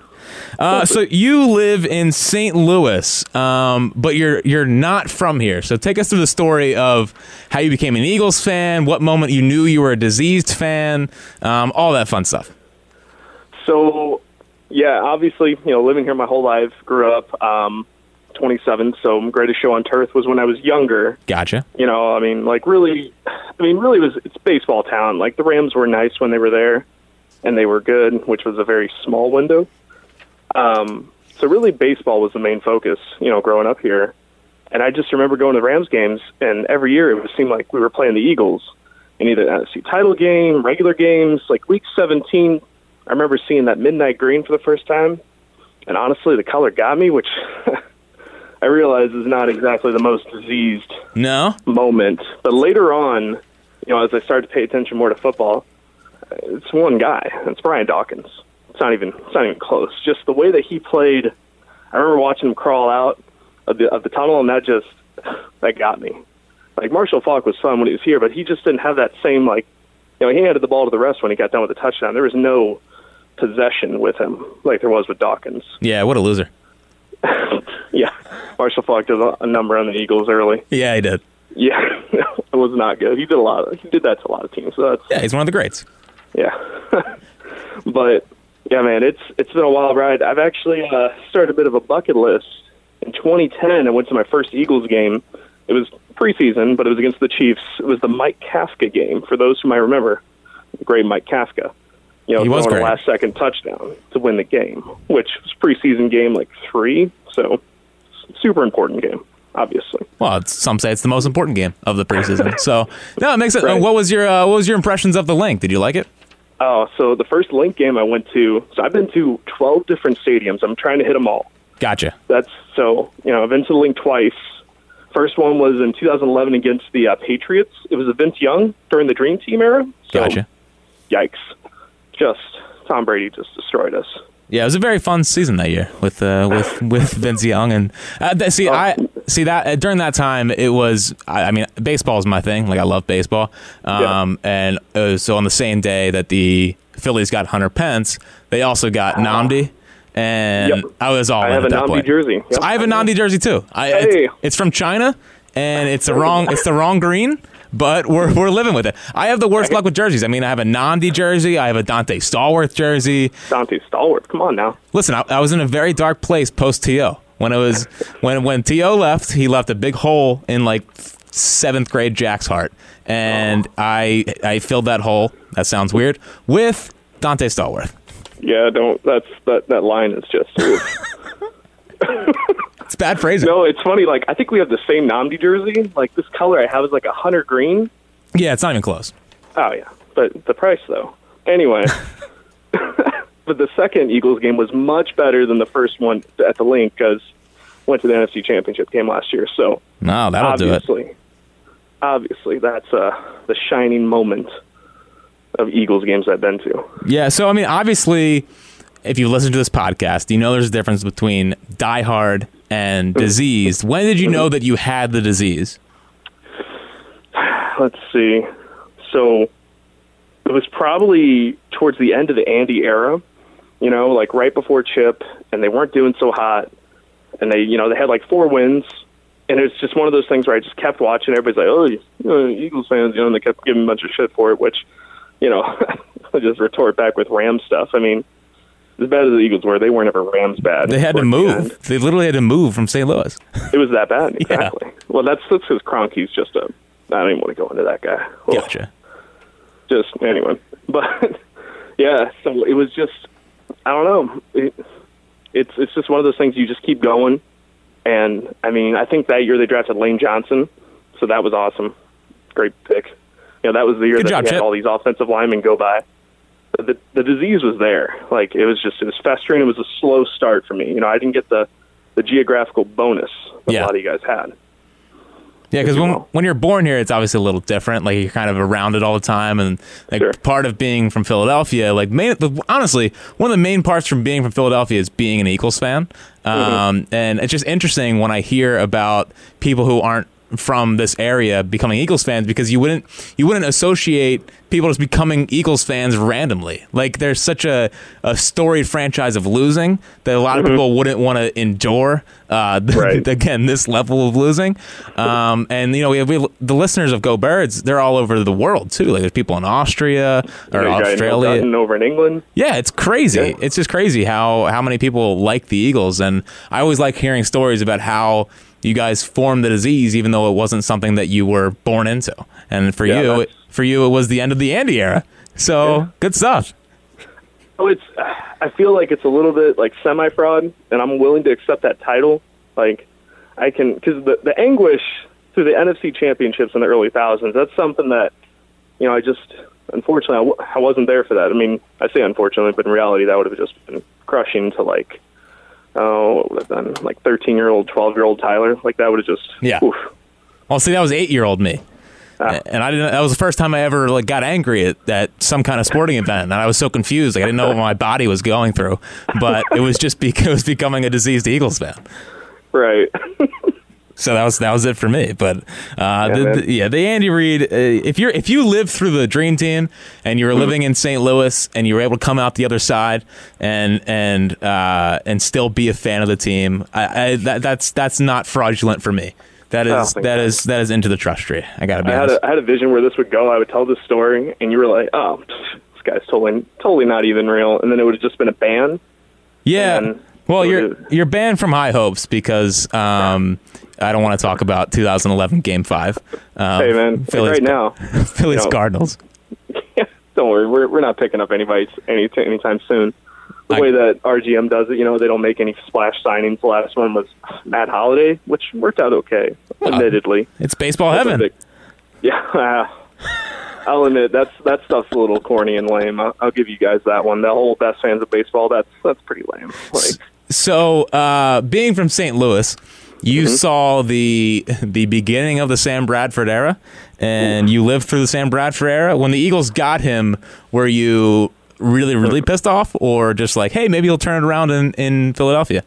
Uh, so you live in St. Louis, um, but you're you're not from here. So take us through the story of how you became an Eagles fan, what moment you knew you were a diseased fan, um, all that fun stuff. So, yeah, obviously, you know, living here my whole life, grew up. Um, 27, so greatest show on turf was when I was younger. Gotcha. You know, I mean, like really, I mean, really was it's baseball town. Like the Rams were nice when they were there, and they were good, which was a very small window. Um, so really, baseball was the main focus. You know, growing up here, and I just remember going to the Rams games, and every year it would seem like we were playing the Eagles in either NFC title game, regular games. Like week 17, I remember seeing that midnight green for the first time, and honestly, the color got me, which. <laughs> I realize is not exactly the most diseased No. moment. But later on, you know, as I started to pay attention more to football, it's one guy. It's Brian Dawkins. It's not even it's not even close. Just the way that he played. I remember watching him crawl out of the of the tunnel, and that just that got me. Like Marshall Faulk was fun when he was here, but he just didn't have that same like. You know, he handed the ball to the rest when he got done with the touchdown. There was no possession with him like there was with Dawkins. Yeah, what a loser. <laughs> Yeah, Marshall Faulk did a, number on the Eagles early. Yeah, he did. Yeah, <laughs> it was not good. He did a lot. Of, he did that to a lot of teams. So that's Yeah, he's one of the greats. yeah. <laughs> but yeah, man, it's it's been a wild ride. I've actually uh, started a bit of a bucket list. In 2010, I went to my first Eagles game. It was preseason, but it was against the Chiefs. It was the Mike Kafka game. For those who might remember, great Mike Kafka. You know, He was a last second touchdown to win the game, which was preseason game like three. So super important game, obviously. Well, some say it's the most important game of the preseason. <laughs> so no, it makes it. Right. What was your uh, what was your impressions of the Linc? Did you like it? Oh, so the first Linc game I went to. So I've been to 12 different stadiums. I'm trying to hit them all. Gotcha. That's so you know I've been to the Linc twice. First one was in 2011 against the uh, Patriots. It was a Vince Young during the Dream Team era. So, Gotcha. Yikes! Just Tom Brady just destroyed us. Yeah, it was a very fun season that year with uh, with with <laughs> Vince Young and uh, th- see I see that uh, during that time it was I, I mean baseball is my thing like I love baseball um, and uh, so on the same day that the Phillies got Hunter Pence they also got Nnamdi and Ah. Yep. I was all I have at a Nnamdi point. jersey. Yep. So I have a Nnamdi jersey too. I, Hey. it's, it's from China and it's the wrong it's the wrong green. But we're, we're living with it. I have the worst luck with jerseys. I mean, I have a Nnamdi jersey. I have a Dante Stallworth jersey. Dante Stallworth, come on now. Listen, I, I was in a very dark place post T.O. when it was when when T.O. left. He left a big hole in like seventh grade Jack's heart, and oh. I I filled that hole. That sounds weird with Dante Stallworth. Yeah, don't. That's that. That line is just. <laughs> <laughs> It's bad phrasing. no, it's funny. Like I think we have the same Nnamdi jersey. Like this color I have is like a hunter green. Yeah, it's not even close. Oh yeah, but the price though. Anyway, <laughs> <laughs> but the second Eagles game was much better than the first one at the Linc because went to the NFC Championship game last year. So No, that'll do it. obviously, obviously that's uh, the shining moment of Eagles games I've been to. Yeah, so I mean, obviously, if you listen to this podcast, you know there's a difference between diehard and diseased. When did you know that you had the disease? Let's see. So it was probably towards the end of the Andy era, you know, like right before Chip, and they weren't doing so hot, and they, you know, they had like four wins, and it's just one of those things where I just kept watching. Everybody's like, "Oh, you know, Eagles fans," you know, and they kept giving a bunch of shit for it, which, you know, <laughs> I just retort back with Ram stuff. I mean, as bad as the Eagles were, they weren't ever Rams bad. They had to Towards the move. They literally had to move from St. Louis. It was that bad, <laughs> Yeah. exactly. Well, that's that's because Kroenke's just a. I don't even want to go into that guy. Gotcha. just anyway. But <laughs> yeah, so it was just I don't know. It, it's it's just one of those things you just keep going. And I mean, I think that year they drafted Lane Johnson, so that was awesome. Great pick. You know, that was the year Good that job, had all these offensive linemen go by. The the disease was there. Like it was just it was festering. It was a slow start for me. You know, I didn't get the the geographical bonus that Yeah. a lot of you guys had. Yeah, because when, will. when you're born here, it's obviously a little different. Like you're kind of around it all the time, and like Sure. part of being from Philadelphia, like main, honestly, one of the main parts from being from Philadelphia is being an Eagles fan. Um, Mm-hmm. And it's just interesting when I hear about people who aren't from this area becoming Eagles fans because you wouldn't you wouldn't associate people just becoming Eagles fans randomly. Like there's such a, a storied franchise of losing that a lot of people wouldn't want to endure. Uh, <laughs> Right. again, this level of losing, um, and you know we have, we the listeners of Go Birds. They're all over the world too. Like there's people in Austria or got Australia. Over in England. Yeah, it's crazy. Yeah. It's just crazy how how many people like the Eagles, and I always like hearing stories about how you guys formed the disease, even though it wasn't something that you were born into. And for Yeah, you, it, for you, it was the end of the Andy era. So good stuff. Oh, it's. I feel like it's a little bit like semi fraud, and I'm willing to accept that title. Like, I can because the the anguish through the NFC championships in the early thousands. That's something that you know I just unfortunately I, w- I wasn't there for that. I mean, I say unfortunately, but in reality, that would have just been crushing to like. Oh, what would have done like thirteen year old, twelve year old Tyler? Like that would have just Yeah. oof. Well, see, that was eight year old me. Ah. And I didn't. That was the first time I ever like got angry at, at some kind of sporting event, and I was so confused. Like I didn't know what my body was going through, but it was just because <laughs> it was becoming a diseased Eagles fan. right. <laughs> So that was that was it for me. But uh, the, the, yeah, the Andy Reid. Uh, if you're if you lived through the Dream Team and you were living in St. Louis and you were able to come out the other side and and uh, and still be a fan of the team, I, I, that, that's that's not fraudulent for me. That is that God. is that is into the trust tree. I gotta be I had a, I had a vision where this would go. I would tell this story, and you were like, "Oh, this guy's totally totally not even real." And then it would have just been a ban. yeah. and- Well, you're you're banned from High Hopes because um, I don't want to talk about 2011 Game Five. Um, Hey man, Phillies, right now, Phillies <laughs> you know, Cardinals. <laughs> don't worry, we're we're not picking up anybody any anytime soon. The I- way that RGM does it, you know, they don't make any splash signings. The last one was Matt Holliday, which worked out okay, admittedly. It's baseball That's heaven. big- yeah, <laughs> I'll admit that's that stuff's a little corny and lame. I'll, I'll give you guys that one. The whole best fans of baseball, that's that's pretty lame. Like, So, uh, being from St. Louis, you mm-hmm. saw the the beginning of the Sam Bradford era, and you lived through the Sam Bradford era. When the Eagles got him, were you really, really uh, pissed off, or just like, hey, maybe he'll turn it around in, in Philadelphia?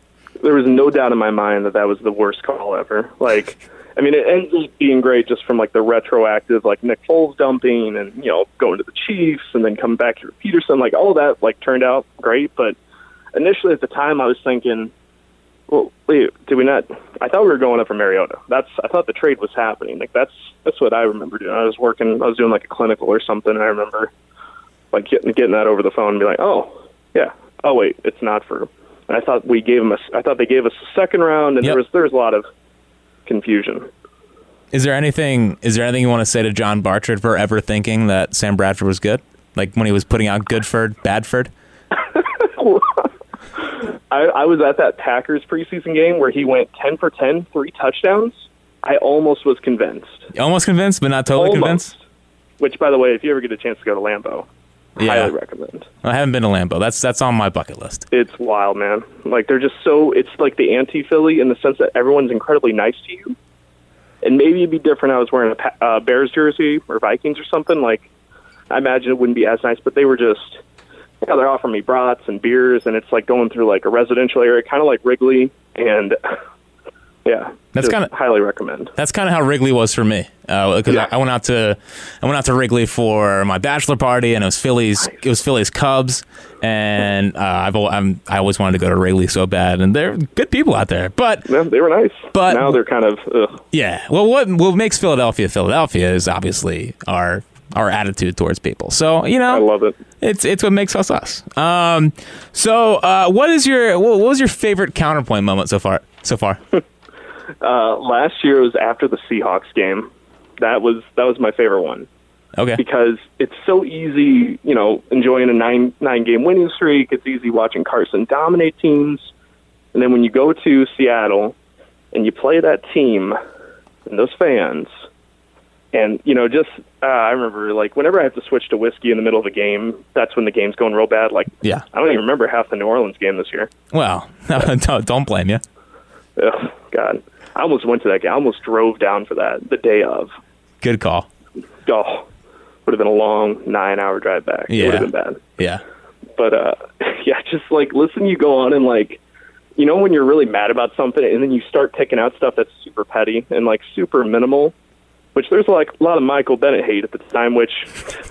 there was no doubt in my mind that that was the worst call ever. Like, I mean, it ends up being great just from like the retroactive, like Nick Foles dumping and you know going to the Chiefs and then coming back here to Pederson. Like all that like turned out great, but initially at the time I was thinking, well, wait, did we not? I thought we were going up for Mariota. That's I thought the trade was happening. Like that's that's what I remember doing. I was working, I was doing like a clinical or something. And I remember like getting getting that over the phone and be like, oh yeah, oh wait, it's not for. And I thought we gave them a. I thought they gave us a second round, and Yep. there was there was a lot of confusion. Is there anything? Is there anything you want to say to John Barchard for ever thinking that Sam Bradford was good? Like when he was putting out Goodford, Badford. <laughs> I, I was at that Packers preseason game where he went 10 for 10, three touchdowns. I almost was convinced. Almost convinced, but not totally almost. convinced. Which, by the way, if you ever get a chance to go to Lambeau, Yeah. highly recommend. I haven't been to Lambeau. That's that's on my bucket list. It's wild, man. Like they're just so. It's like the anti-Philly in the sense that everyone's incredibly nice to you. And maybe it'd be different. I was wearing a uh, Bears jersey or Vikings or something. Like I imagine it wouldn't be as nice, but they were just. Yeah, they're offering me brats and beers, and it's like going through like a residential area, kind of like Wrigley, and <laughs> yeah, That's kinda- highly recommend. That's kind of how Wrigley was for me. Because Yeah. I, I went out to I went out to Wrigley for my bachelor party, and it was Phillies. It was Phillies Cubs, and uh, I've I'm, I always wanted to go to Wrigley so bad, and they're good people out there. But Yeah, they were nice, But- now they're kind of ugh. yeah, well, what what makes Philadelphia Philadelphia is obviously our our attitude towards people. So you know, I love it. It's it's what makes us us. Um, so uh, what is your what was your favorite counterpoint moment so far? So far, <laughs> Uh, last year was after the Seahawks game. That was that was my favorite one. okay. because it's so easy, you know, enjoying a nine nine game winning streak. It's easy watching Carson dominate teams, and then when you go to Seattle and you play that team and those fans, and you know, just uh, I remember like whenever I have to switch to whiskey in the middle of a game, that's when the game's going real bad. Like Yeah. I don't even remember half the New Orleans game this year. Well, <laughs> don't, don't blame you. Ugh, God, I almost went to that game. I almost drove down for that the day of. Good call. Oh, would have been a long nine hour drive back. It Yeah. would have been bad. Yeah. but uh <laughs> yeah just like listen you go on and like you know when you're really mad about something and then you start picking out stuff that's super petty and like super minimal. Which there's like a lot of Michael Bennett hate at the time, which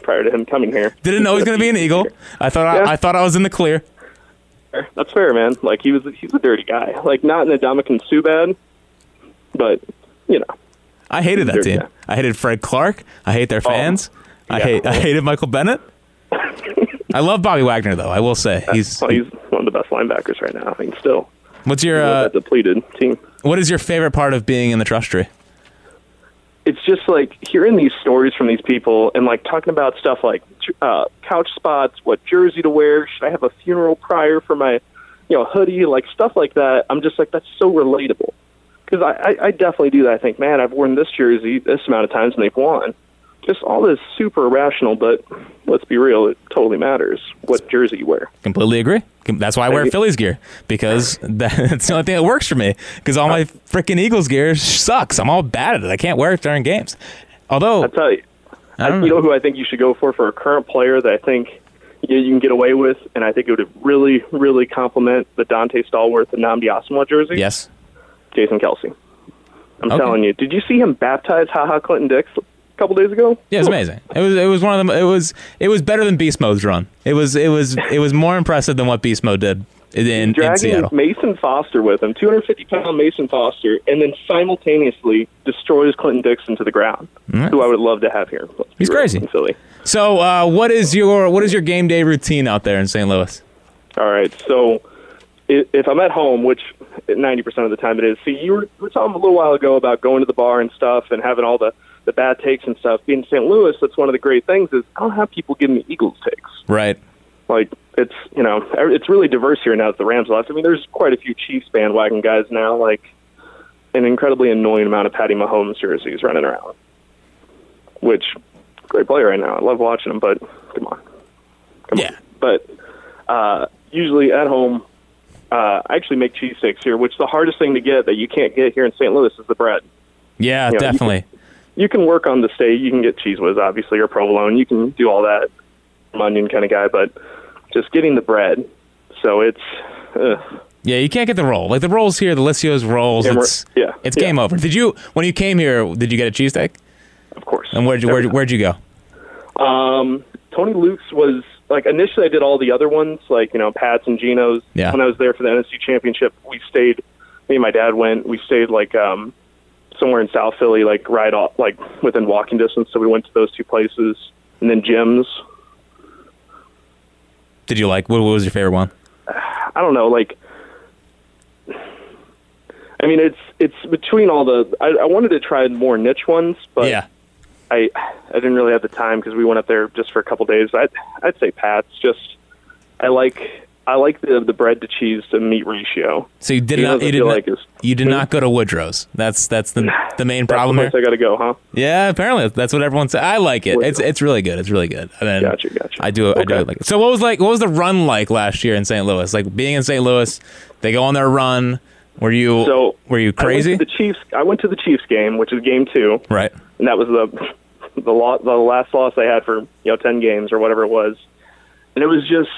prior to him coming here, Didn't know he was going to be an Eagle. I thought I, Yeah. I thought I was in the clear. That's fair, man. Like he was, he's a dirty guy. Like not in Ndamukong Suh bad, but you know, I hated that team. yeah. I hated Fred Clark. I hate their fans. I yeah. hate I hated Michael Bennett. <laughs> I love Bobby Wagner though. I will say he's. well, he's one of the best linebackers right now. I mean, still What's your uh, depleted team. what is your favorite part of being in the trust tree? It's just like hearing these stories from these people and like talking about stuff like uh, couch spots, what jersey to wear, should I have a funeral prior for my, you know, hoodie, like stuff like that. I'm just like that's so relatable because I, I, I definitely do that. I think, man, I've worn this jersey this amount of times and they've won. Just all this super irrational, but let's be real, it totally matters what jersey you wear. Completely agree. That's why I wear Phillies gear because <laughs> that's the only thing that works for me. Because all my freaking Eagles gear sucks. I'm all bad at it. I can't wear it during games. Although I tell you, I don't you know. who I think you should go for for a current player that I think you, you can get away with, and I think it would really, really complement the Dante Stallworth and Nnamdi Asomugha jersey. Yes. Jason Kelce. I'm Okay. telling you. Did you see him baptize Ha Ha Clinton Dix a couple days ago? Yeah, it was amazing. It was it was one of them. It was it was better than Beast Mode's run. It was it was it was more impressive than what Beast Mode did in, in, Dragging Seattle. Mason Foster with him, 250 pound Mason Foster, and then simultaneously destroys Clinton Dixon to the ground, who I would love to have here. He's crazy. in Philly. So, uh, what is your what is your game day routine out there in St. Louis? All right. So if I'm at home, which 90% of the time it is, see, you were, you were talking a little while ago about going to the bar and stuff and having all the, the bad takes and stuff. Being in St. Louis, that's one of the great things is I don't have people giving me Eagles takes. Right. Like, it's, you know, it's really diverse here now that the Rams left. I mean, there's quite a few Chiefs bandwagon guys now, like an incredibly annoying amount of Patty Mahomes jerseys running around, which, great player right now. I love watching him, but come on. Come Yeah. on. But uh, usually at home, uh, I actually make cheesesteaks here, which the hardest thing to get that you can't get here in St. Louis is the bread. Yeah, you definitely. You can work on the steak. You can get Cheez Whiz, obviously, or provolone. You can do all that. I'm onion kind of guy, but just getting the bread. So it's uh, Yeah, you can't get the roll. Like the rolls here, the Liscio's rolls. It's yeah, it's yeah. game over. Did you when you came here? Did you get a cheesesteak? of course. And where'd you where'd, where'd you go? Um, Tony Luke's was like initially I did all the other ones, like you know Pat's and Geno's. Yeah. When I was there for the NFC Championship, we stayed. Me and my dad went. We stayed like um somewhere in South Philly, like right off, like within walking distance. So we went to those two places, and then Jim's. Did you like what, what was your favorite one? I don't know, like. I mean, it's it's between all the. I, I wanted to try more niche ones, but yeah. I I didn't really have the time because we went up there just for a couple days. I'd I'd say Pat's. Just I like I like the the bread to cheese to meat ratio. So you did He not you did not, like you did not go to Woodrow's. That's that's the <sighs> the main problem the here. I got to go, huh? Yeah, apparently that's what everyone says. I like it. It's it's really good. It's really good. And then Gotcha, gotcha. I do I do Okay. like it. So what was like what was the run like last year in St. Louis? Like being in St. Louis, they go on their run. Were you So were you crazy? the Chiefs. I went to the Chiefs game, which is game two, right. and that was the <laughs> the lo- the last loss I had for you know ten games or whatever it was, and it was just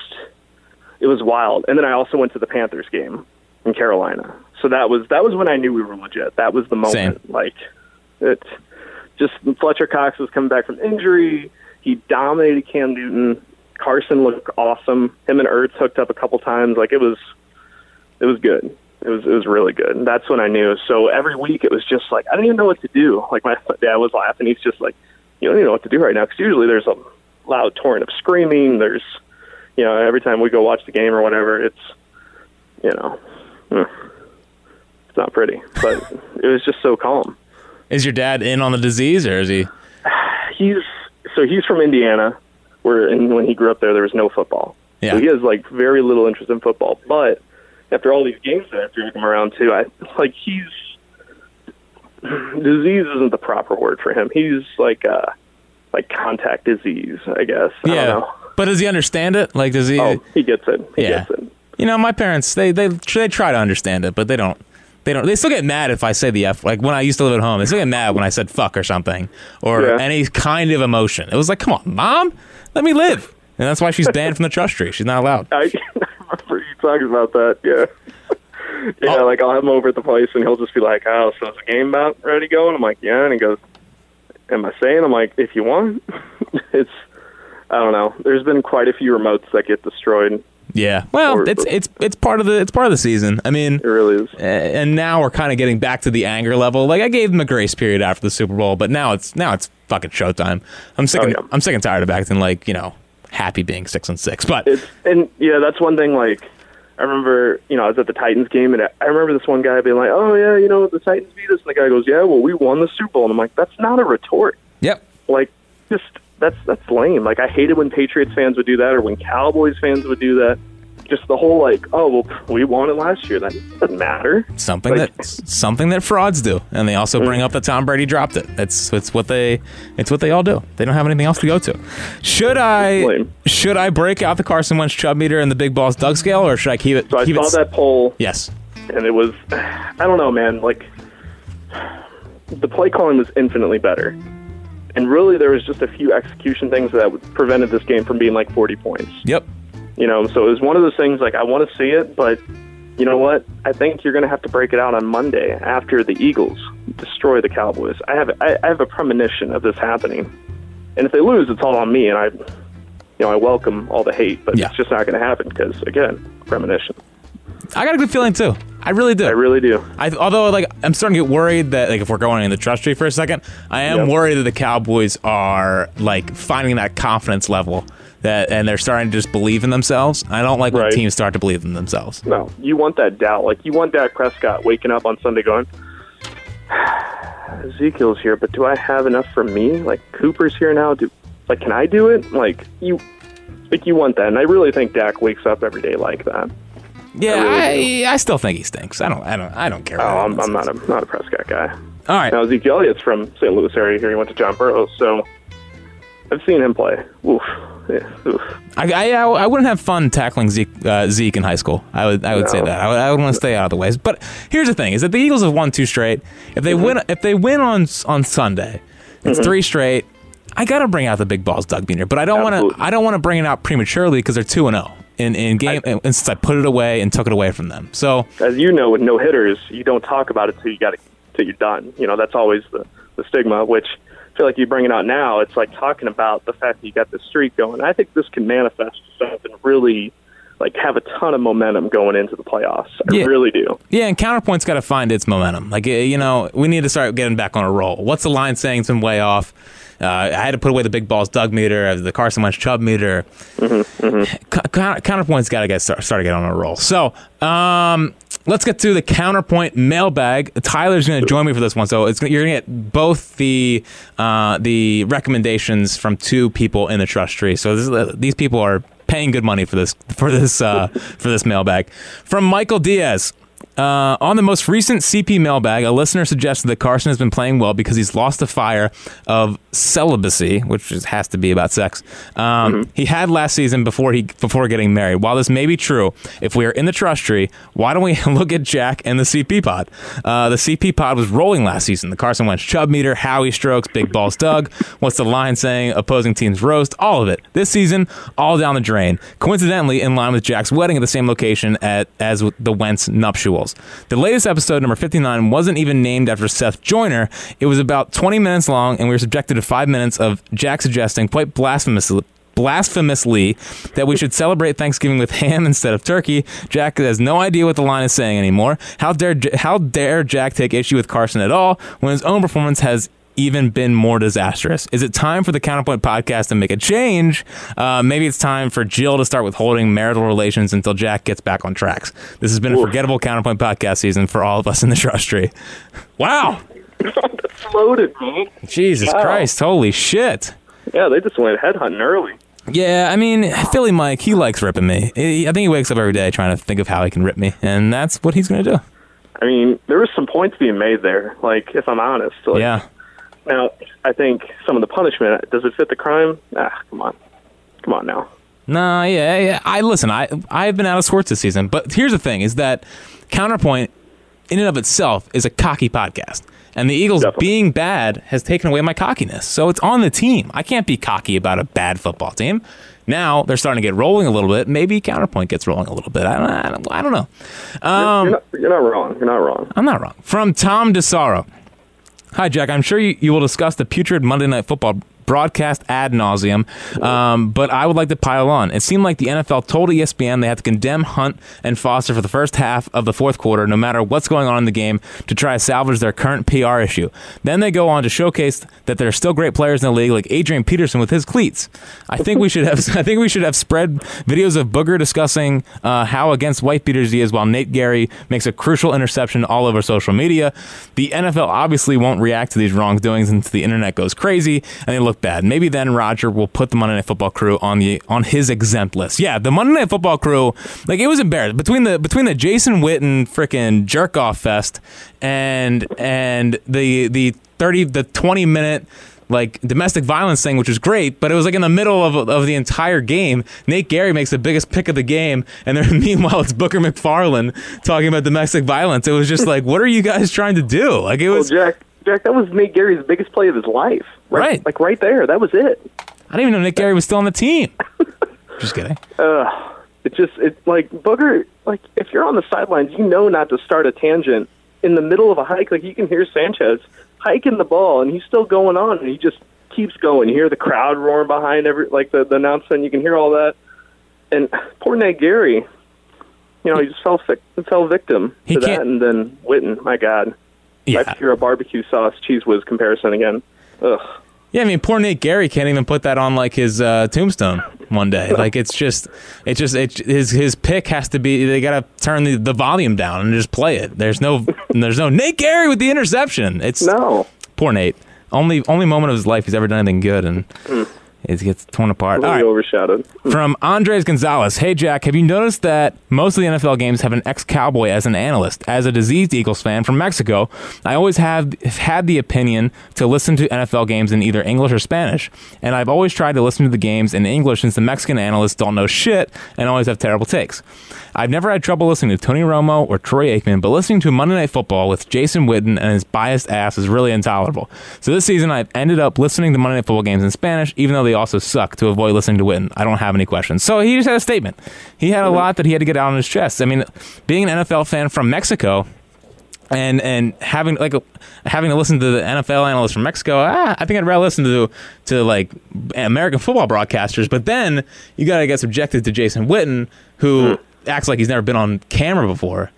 it was wild. And then I also went to the Panthers game in Carolina, so that was that was when I knew we were legit. That was the moment. Same. Like it, just Fletcher Cox was coming back from injury. He dominated Cam Newton. Carson looked awesome. Him and Ertz hooked up a couple times. Like it was, it was good. It was it was really good. And that's when I knew. So every week it was just like I didn't even know what to do. Like my <laughs> dad was laughing. He's just like, you don't even know what to do right now because usually there's a loud torrent of screaming. There's, you know, every time we go watch the game or whatever, it's, you know, eh, it's not pretty. But <laughs> it was just so calm. Is your dad in on the disease or is he? <sighs> he's so he's from Indiana, where and when he grew up there, there was no football. Yeah. So he has like very little interest in football. But after all these games that I drag him around to, I like he's disease isn't the proper word for him. He's like uh like contact disease, I guess. I Yeah. don't know. But does he understand it? Like does he? Oh, he gets it. He yeah. gets it. You know, my parents they they they try to understand it, but they don't. They don't. They still get mad if I say the f. Like when I used to live at home, they still get mad when I said fuck or something or Yeah. any kind of emotion. It was like, come on, mom, let me live. And that's why she's banned from the trust tree. She's not allowed. I, <laughs> I remember you talking about that. Yeah. <laughs> yeah, Oh. like I'll have him over at the place, and he'll just be like, "Oh, so is the game about ready to go?" And I'm like, "Yeah." And he goes, "Am I saying?" I'm like, "If you want." <laughs> it's, I don't know. There's been quite a few remotes that get destroyed. Yeah. Well, Or- it's it's it's part of the it's part of the season. I mean, It really is. and now we're kind of getting back to the anger level. Like I gave them a grace period after the Super Bowl, but now it's now it's fucking showtime. I'm sick. Oh, and, yeah. I'm sick and tired of acting like you know happy being six and six. But It's and yeah, that's one thing. Like I remember, you know, I was at the Titans game, and I remember this one guy being like, "Oh yeah, you know, the Titans beat us," and the guy goes, "Yeah, well, we won the Super Bowl," and I'm like, "That's not a retort. yep. Like, just that's that's lame. Like I hated when Patriots fans would do that, or when Cowboys fans would do that. Just the whole like, oh well, we won it last year. That doesn't matter. Something Like- that something that frauds do, and they also bring mm. up that Tom Brady dropped it. It's it's what they it's what they all do. They don't have anything else to go to. Should I should I break out the Carson Wentz chub meter and the Big Balls Doug scale, or should I keep it? So I keep saw it, that poll, Yes. and it was, <sighs> I don't know, man. Like <sighs> the play calling was infinitely better, and really there was just a few execution things that prevented this game from being like 40 points. Yep. You know, so it was one of those things like I want to see it, but you know what? I think you're going to have to break it out on Monday after the Eagles destroy the Cowboys. I have I, I have a premonition of this happening, and if they lose, it's all on me, and I, you know, I welcome all the hate, but Yeah. it's just not going to happen because again, premonition. I got a good feeling too. I really do. I really do. I, although, like, I'm starting to get worried that, like, if we're going in the trust tree for a second, I am Yep. worried that the Cowboys are like finding that confidence level that, and they're starting to just believe in themselves. I don't like when teams start to believe in themselves. No, you want that doubt. Like you want Dak Prescott waking up on Sunday going, <sighs> Ezekiel's here, but do I have enough for me? Like Cooper's here now. Do like can I do it? Like you, like you want that, and I really think Dak wakes up every day like that. Yeah, I I, really I, still think he stinks. I don't, I don't, I don't care. Oh, I'm, I'm not a not a Prescott guy. All right. Now Ezekiel Elliott's from St. Louis area here. He went to John Burroughs, so I've seen him play. Oof. Yeah, oof. I, I, I wouldn't have fun tackling Zeke, uh, Zeke in high school. I would I would say that. I would, I would want to stay out of the ways. But here's the thing: is that the Eagles have won two straight. If they win, if they win on on Sunday, it's three straight. I gotta bring out the big balls, Doug Beaner. But I don't want to. I don't want to bring it out prematurely because they're two and zero in in game. and since I put it away and took it away from them, so as you know, with no hitters, you don't talk about it till you got it till you're done. You know, that's always the the stigma. Which I feel like you bring it out now. It's like talking about the fact that you got this streak going. I think this can manifest itself and really like have a ton of momentum going into the playoffs. I Yeah. really do. Yeah, and counterpoint's got to find its momentum. Like uh, you know, we need to start getting back on a roll. What's the line saying? It's been way off. Uh, I had to put away the big balls Doug meter, uh, the Carson Wentz chub meter. Co- counter- counterpoint's got to get start, start to get on a roll. So um, let's get to the counterpoint mailbag. Tyler's going to join me for this one. So it's you're going to get both the uh, the recommendations from two people in the trust tree. So this is, these people are paying good money for this for this uh, for this mailbag from Michael Diaz. Uh, on the most recent CP mailbag, a listener suggested that Carson has been playing well because he's lost the fire of celibacy, which is, has to be about sex. Um, He had last season before he before getting married. While this may be true, if we are in the trust tree, why don't we <laughs> look at Jack and the CP pod? Uh, the CP pod was rolling last season. The Carson Wentz chub meter, Howie strokes, Big Balls Doug. What's the line saying? Opposing teams roast. All of it. This season, all down the drain. Coincidentally, in line with Jack's wedding at the same location at as with the Wentz nuptials. The latest episode, number 59, wasn't even named after Seth Joyner. It was about 20 minutes long, and we were subjected to five minutes of Jack suggesting, quite blasphemously, blasphemously, that we should celebrate Thanksgiving with ham instead of turkey. Jack has no idea what the line is saying anymore. How dare how dare Jack take issue with Carson at all when his own performance has even been more disastrous? Is it time for the Counterpoint podcast to make a change? Uh, maybe it's time for Jill to start withholding marital relations until Jack gets back on tracks. This has been a forgettable Counterpoint podcast season for all of us in the trust tree. Wow. It's loaded, man. Jesus Wow. Christ. Holy shit. Yeah, they just went headhunting early. Yeah, I mean, Philly Mike, he likes ripping me. He- I think he wakes up every day trying to think of how he can rip me, and that's what he's going to do. I mean, there was some points being made there. Like, if I'm honest, like, Yeah. Now, I think some of the punishment does it fit the crime? Ah, come on, come on now. No, yeah, yeah. I listen. I I've been out of sports this season, but here's the thing: is that counterpoint, in and of itself, is a cocky podcast, And the Eagles Definitely. being bad has taken away my cockiness. So it's on the team. I can't be cocky about a bad football team. Now they're starting to get rolling a little bit. Maybe counterpoint gets rolling a little bit. I don't, I don't, I don't know. you're, not, you're not wrong. You're not wrong. I'm not wrong. From Tom DeSaro. Hi, Jack. I'm sure you, you will discuss the putrid Monday Night Football broadcast ad nauseum, um, but I would like to pile on. It seemed like the NFL told ESPN they had to condemn Hunt and Foster for the first half of the fourth quarter, no matter what's going on in the game, to try to salvage their current PR issue. Then they go on to showcase that there are still great players in the league, like Adrian Peterson with his cleats. I think we should have. <laughs> I think we should have spread videos of Booger discussing uh, how against white beaters he is, while Nate Gerry makes a crucial interception all over social media. The NFL obviously won't react to these wrongdoings until the internet goes crazy and they look bad. Maybe then Roger will put the Monday Night Football crew on the on his exempt list. Yeah, the Monday Night Football crew, like it was embarrassing between the between the Jason Witten freaking jerk off fest and and the the thirty the twenty minute like domestic violence thing, which was great, but it was like in the middle of, of the entire game. Nate Gerry makes the biggest pick of the game, and then <laughs> meanwhile it's Booger McFarland talking about domestic violence. It was just like, what are you guys trying to do? Like it Well, was. Jack, Jack, that was Nate Gerry's biggest play of his life. Right. Like right there. That was it. I didn't even know Nick Gary was still on the team. <laughs> just kidding. It just it like Booger like if you're on the sidelines, you know not to start a tangent in the middle of a hike. Like you can hear Sanchez hiking the ball, and he's still going on, and he just keeps going. You hear the crowd roaring behind every like the, the announcement. You can hear all that, and poor Nate Gerry. You know, he just fell fell victim to can't- that, and then Witten. My God, Yeah. hear a barbecue sauce Cheez Whiz comparison again. Ugh. Yeah, I mean, poor Nate Gerry can't even put that on like his uh, tombstone one day. <laughs> Like it's just, it's just, it, his his pick has to be. They got to turn the, the volume down and just play it. There's no, <laughs> there's no Nate Gerry with the interception. It's No, poor Nate. Only only moment of his life he's ever done anything good, and it gets torn apart. All really right. overshadowed. <laughs> From Andres Gonzalez. Hey, Jack, have you noticed that most of the NFL games have an ex Cowboy as an analyst? As a diseased Eagles fan from Mexico, I always have had the opinion to listen to NFL games in either English or Spanish. And I've always tried to listen to the games in English since the Mexican analysts don't know shit and always have terrible takes. I've never had trouble listening to Tony Romo or Troy Aikman, but listening to Monday Night Football with Jason Witten and his biased ass is really intolerable. So this season, I've ended up listening to Monday Night Football games in Spanish, even though they also suck, to avoid listening to Witten. I don't have any questions. So he just had a statement. He had a lot that he had to get out on his chest. I mean, being an NFL fan from Mexico, and and having like a, having to listen to the NFL analysts from Mexico, ah, I think I'd rather listen to to like American football broadcasters. But then you got to get subjected to Jason Witten, who acts like he's never been on camera before.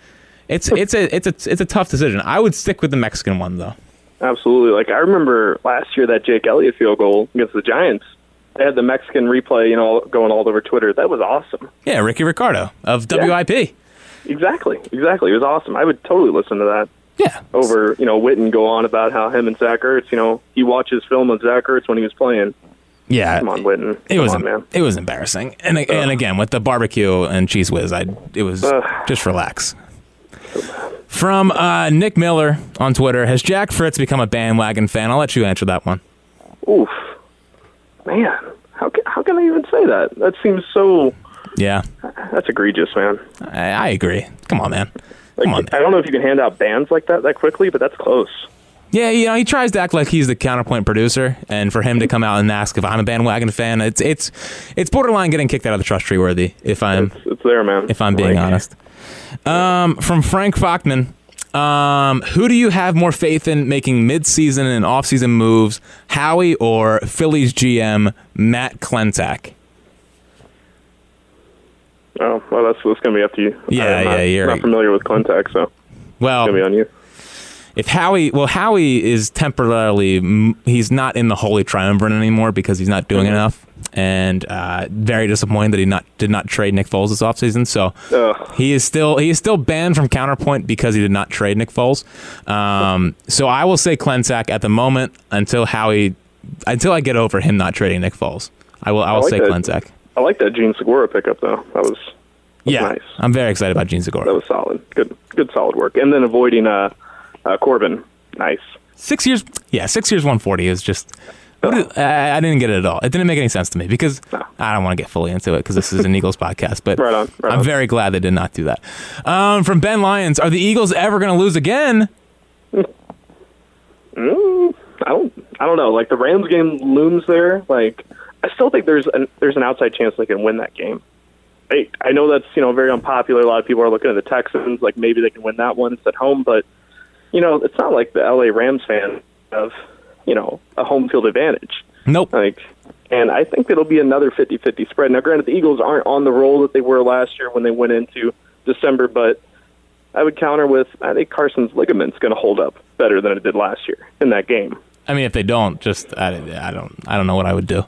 It's it's a it's a it's a tough decision. I would stick with the Mexican one though. Absolutely. Like I remember last year that Jake Elliott field goal against the Giants. They had the Mexican replay, you know, going all over Twitter. That was awesome. Yeah, Rickie Ricardo of WIP. Exactly. Exactly. It was awesome. I would totally listen to that Yeah, over, you know, Witten go on about how him and Zach Ertz, you know, he watches film of Zach Ertz when he was playing. yeah. Come on, Witten. It Come was on, man. it was embarrassing, and and again with the barbecue and Cheez Whiz, I it was Ugh. just relax. From uh, Nick Miller on Twitter, has Jack Fritz become a bandwagon fan? I'll let you answer that one. Oof. Man, how can, how can I even say that? That seems so. Yeah, That's egregious, man. I, I agree. Come on, man. Like, Come on. I don't know if you can hand out bands like that that quickly, but that's close. Yeah, you know, he tries to act like he's the counterpoint producer, and for him to come out and ask if I'm a bandwagon fan, it's it's it's borderline getting kicked out of the trust tree worthy. If I'm It's, it's there, man. if I'm being Like, honest. Um, from Frank Fachman, um, who do you have more faith in making mid-season and off-season moves, Howie or Phillies GM Matt Klentak? Oh, well, that's, that's going to be up to you. Yeah, I'm not, yeah, you're not familiar with Klentak, so it's Well, going to be on you. If Howie, well, Howie is temporarily, he's not in the holy triumvirate anymore because he's not doing Mm-hmm. enough, and uh, very disappointed that he not did not trade Nick Foles this offseason. So Ugh. he is still he is still banned from Counterpoint because he did not trade Nick Foles. Um, so I will say Klensack at the moment until Howie, until I get over him not trading Nick Foles. I will I will like say that. Klensack. I like that Jean Segura pickup, though. That was, that was Yeah, nice. I'm very excited about Jean Segura. That was solid. Good, good, solid work. And then avoiding uh, uh, Corbin. Nice. Six years, yeah, six years, 140 is just. Is, I, I didn't get it at all. It didn't make any sense to me because I don't want to get fully into it because this is an Eagles <laughs> podcast. But Right on, right I'm on. very glad they did not do that. Um, from Ben Lyons, are the Eagles ever going to lose again? Mm, I don't. I don't know. Like the Rams game looms there. Like I still think there's an there's an outside chance they can win that game. I I know that's you know very unpopular. A lot of people are looking at the Texans. Like maybe they can win that one. It's at home, but you know it's not like the LA Rams fan have you know a home field advantage. Nope. Like, and I think it'll be another 50-50 spread. Now, granted, the Eagles aren't on the roll that they were last year when they went into December, but I would counter with I think Carson's ligament's going to hold up better than it did last year in that game. I mean, if they don't, just I, I don't I don't know what I would do.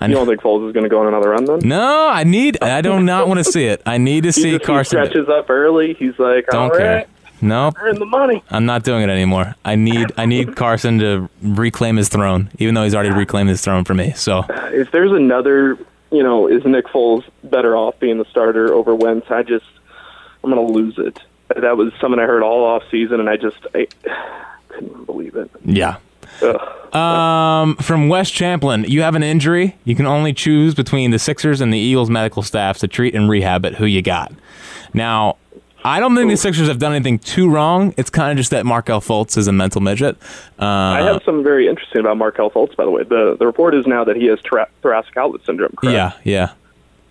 I You don't think Foles is going to go on another run then? no, I need. I do not want to see it. I need to see just he Carson. stretches up early. He's like, Don't care. right, Nope. earn the money. I'm not doing it anymore. I need I need Carson to reclaim his throne, even though he's already reclaimed his throne for me. So If there's another, you know, is Nick Foles better off being the starter over Wentz? I just, I'm going to lose it. That was something I heard all off season, and I just I couldn't believe it. yeah. Ugh. Um, from West Champlin, you have an injury. You can only choose between the Sixers and the Eagles medical staffs to treat and rehab it. Who you got? Now, I don't think the Sixers have done anything too wrong. It's kind of just that Markelle Fultz is a mental midget. Uh, I have something very interesting about Markelle Fultz, by the way. The the report is now that he has thora- thoracic outlet syndrome. Correct? yeah, yeah.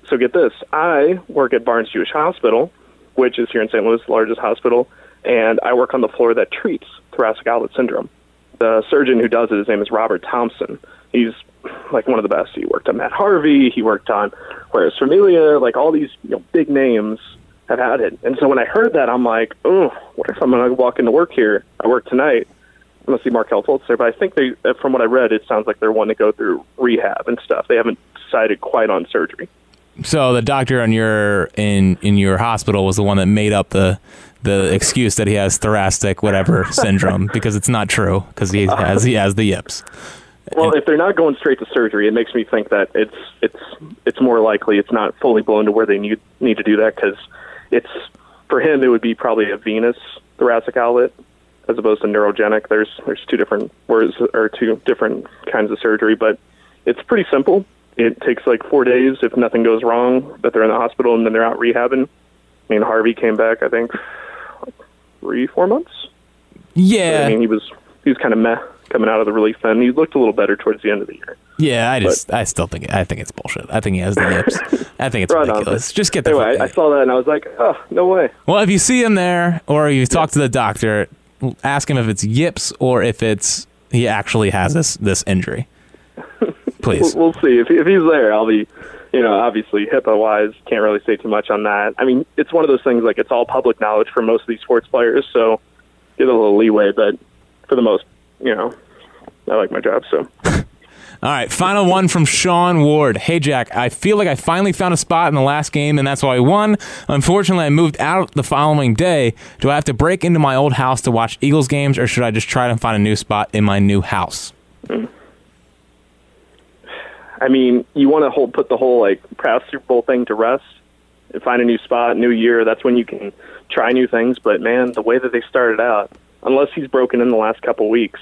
So get this: I work at Barnes Jewish Hospital, which is here in St. Louis, the largest hospital, and I work on the floor that treats thoracic outlet syndrome. The surgeon who does it, his name is Robert Thompson. He's like one of the best. He worked on Matt Harvey. He worked on Jeurys Familia. Like all these you know, big names have had it. And so when I heard that, I'm like, oh, what if I'm going to walk into work here? I work tonight. I'm going to see Markelle there. But I think they, uh, from what I read, it sounds like they're wanting to go through rehab and stuff. They haven't decided quite on surgery. So the doctor in your in in your hospital was the one that made up the the excuse that he has thoracic whatever <laughs> syndrome because it's not true because he has he has the yips. Well, if they're not going straight to surgery, it makes me think that it's it's it's more likely it's not fully blown to where they need need to do that because it's for him it would be probably a venous thoracic outlet as opposed to neurogenic. There's there's two different words or two different kinds of surgery, but it's pretty simple. It takes like four days if nothing goes wrong that they're in the hospital and then they're out rehabbing. I mean Harvey came back I think like three four months. Yeah, I mean he was he was kind of meh coming out of the release then. He looked a little better towards the end of the year. yeah. I just I still think I think it's bullshit. I think he has the yips. I think it's <laughs> Right on. ridiculous. Just get the Anyway, I, I saw that and I was like, oh, no way. well. If you see him there or you talk to the doctor, ask him if it's yips or if it's he actually has this this injury. <laughs> Please. We'll, we'll see. If, if he's there, I'll be, you know, obviously HIPAA wise, can't really say too much on that. I mean, it's one of those things like it's all public knowledge for most of these sports players, so get a little leeway. But for the most, you know, I like my job, so. <laughs> All right, final one from Sean Ward. Hey, Jack, I feel like I finally found a spot in the last game, and that's why I won. Unfortunately, I moved out the following day. Do I have to break into my old house to watch Eagles games, or should I just try to find a new spot in my new house? I mean, you want to hold, put the whole like past Super Bowl thing to rest and find a new spot, new year. That's when you can try new things. But man, the way that they started out, unless he's broken in the last couple weeks,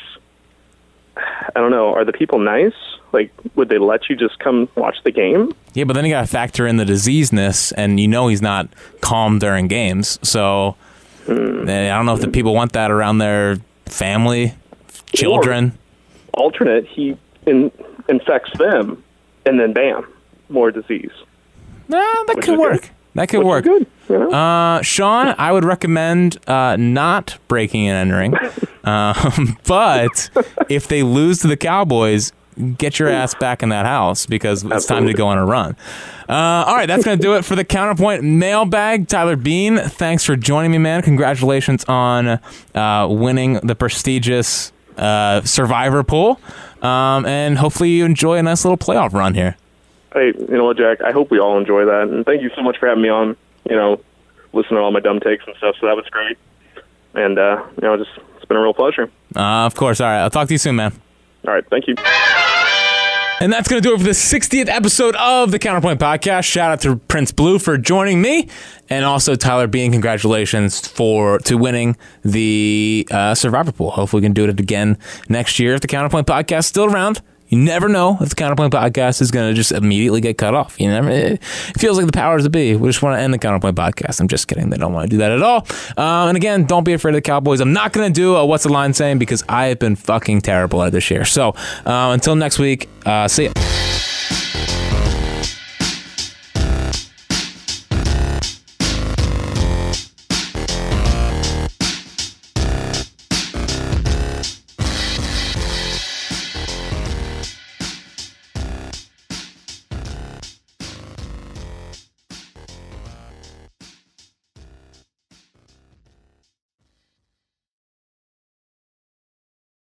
I don't know. Are the people nice? Like, would they let you just come watch the game? Yeah, but then you got to factor in the diseaseness, and you know he's not calm during games. So eh, I don't know if the people want that around their family, children. Alternate, he in, infects them, and then bam, more disease. Nah, that Which could work. good. That could work. good. You know? Uh, Sean, I would recommend uh, not breaking and entering. <laughs> Um, <laughs> but if they lose to the Cowboys, get your ass back in that house because it's time to go on a run. Uh, all right, that's going to do it for the Counterpoint mailbag. Tyler Bean, thanks for joining me, man. Congratulations on uh, winning the prestigious uh, Survivor pool. Um, and hopefully you enjoy a nice little playoff run here. Hey, you know what, Jack? I hope we all enjoy that, and thank you so much for having me on. You know, listening to all my dumb takes and stuff. So that was great, and uh, you know, just it's been a real pleasure. Uh, of course. All right, I'll talk to you soon, man. All right, thank you. And that's going to do it for the 60th episode of the Counterpoint Podcast. Shout out to Prince Blue for joining me, and also Tyler Bean. Congratulations for to winning the uh, Survivor Pool. Hopefully, we can do it again next year if the Counterpoint Podcast is still around. You never know if the Counterpoint podcast is going to just immediately get cut off. You never. It feels like the powers that be. We just want to end the Counterpoint podcast. I'm just kidding. They don't want to do that at all. Um, and again, don't be afraid of the Cowboys. I'm not going to do a what's the line saying because I have been fucking terrible at this year. So uh, until next week, uh, see ya.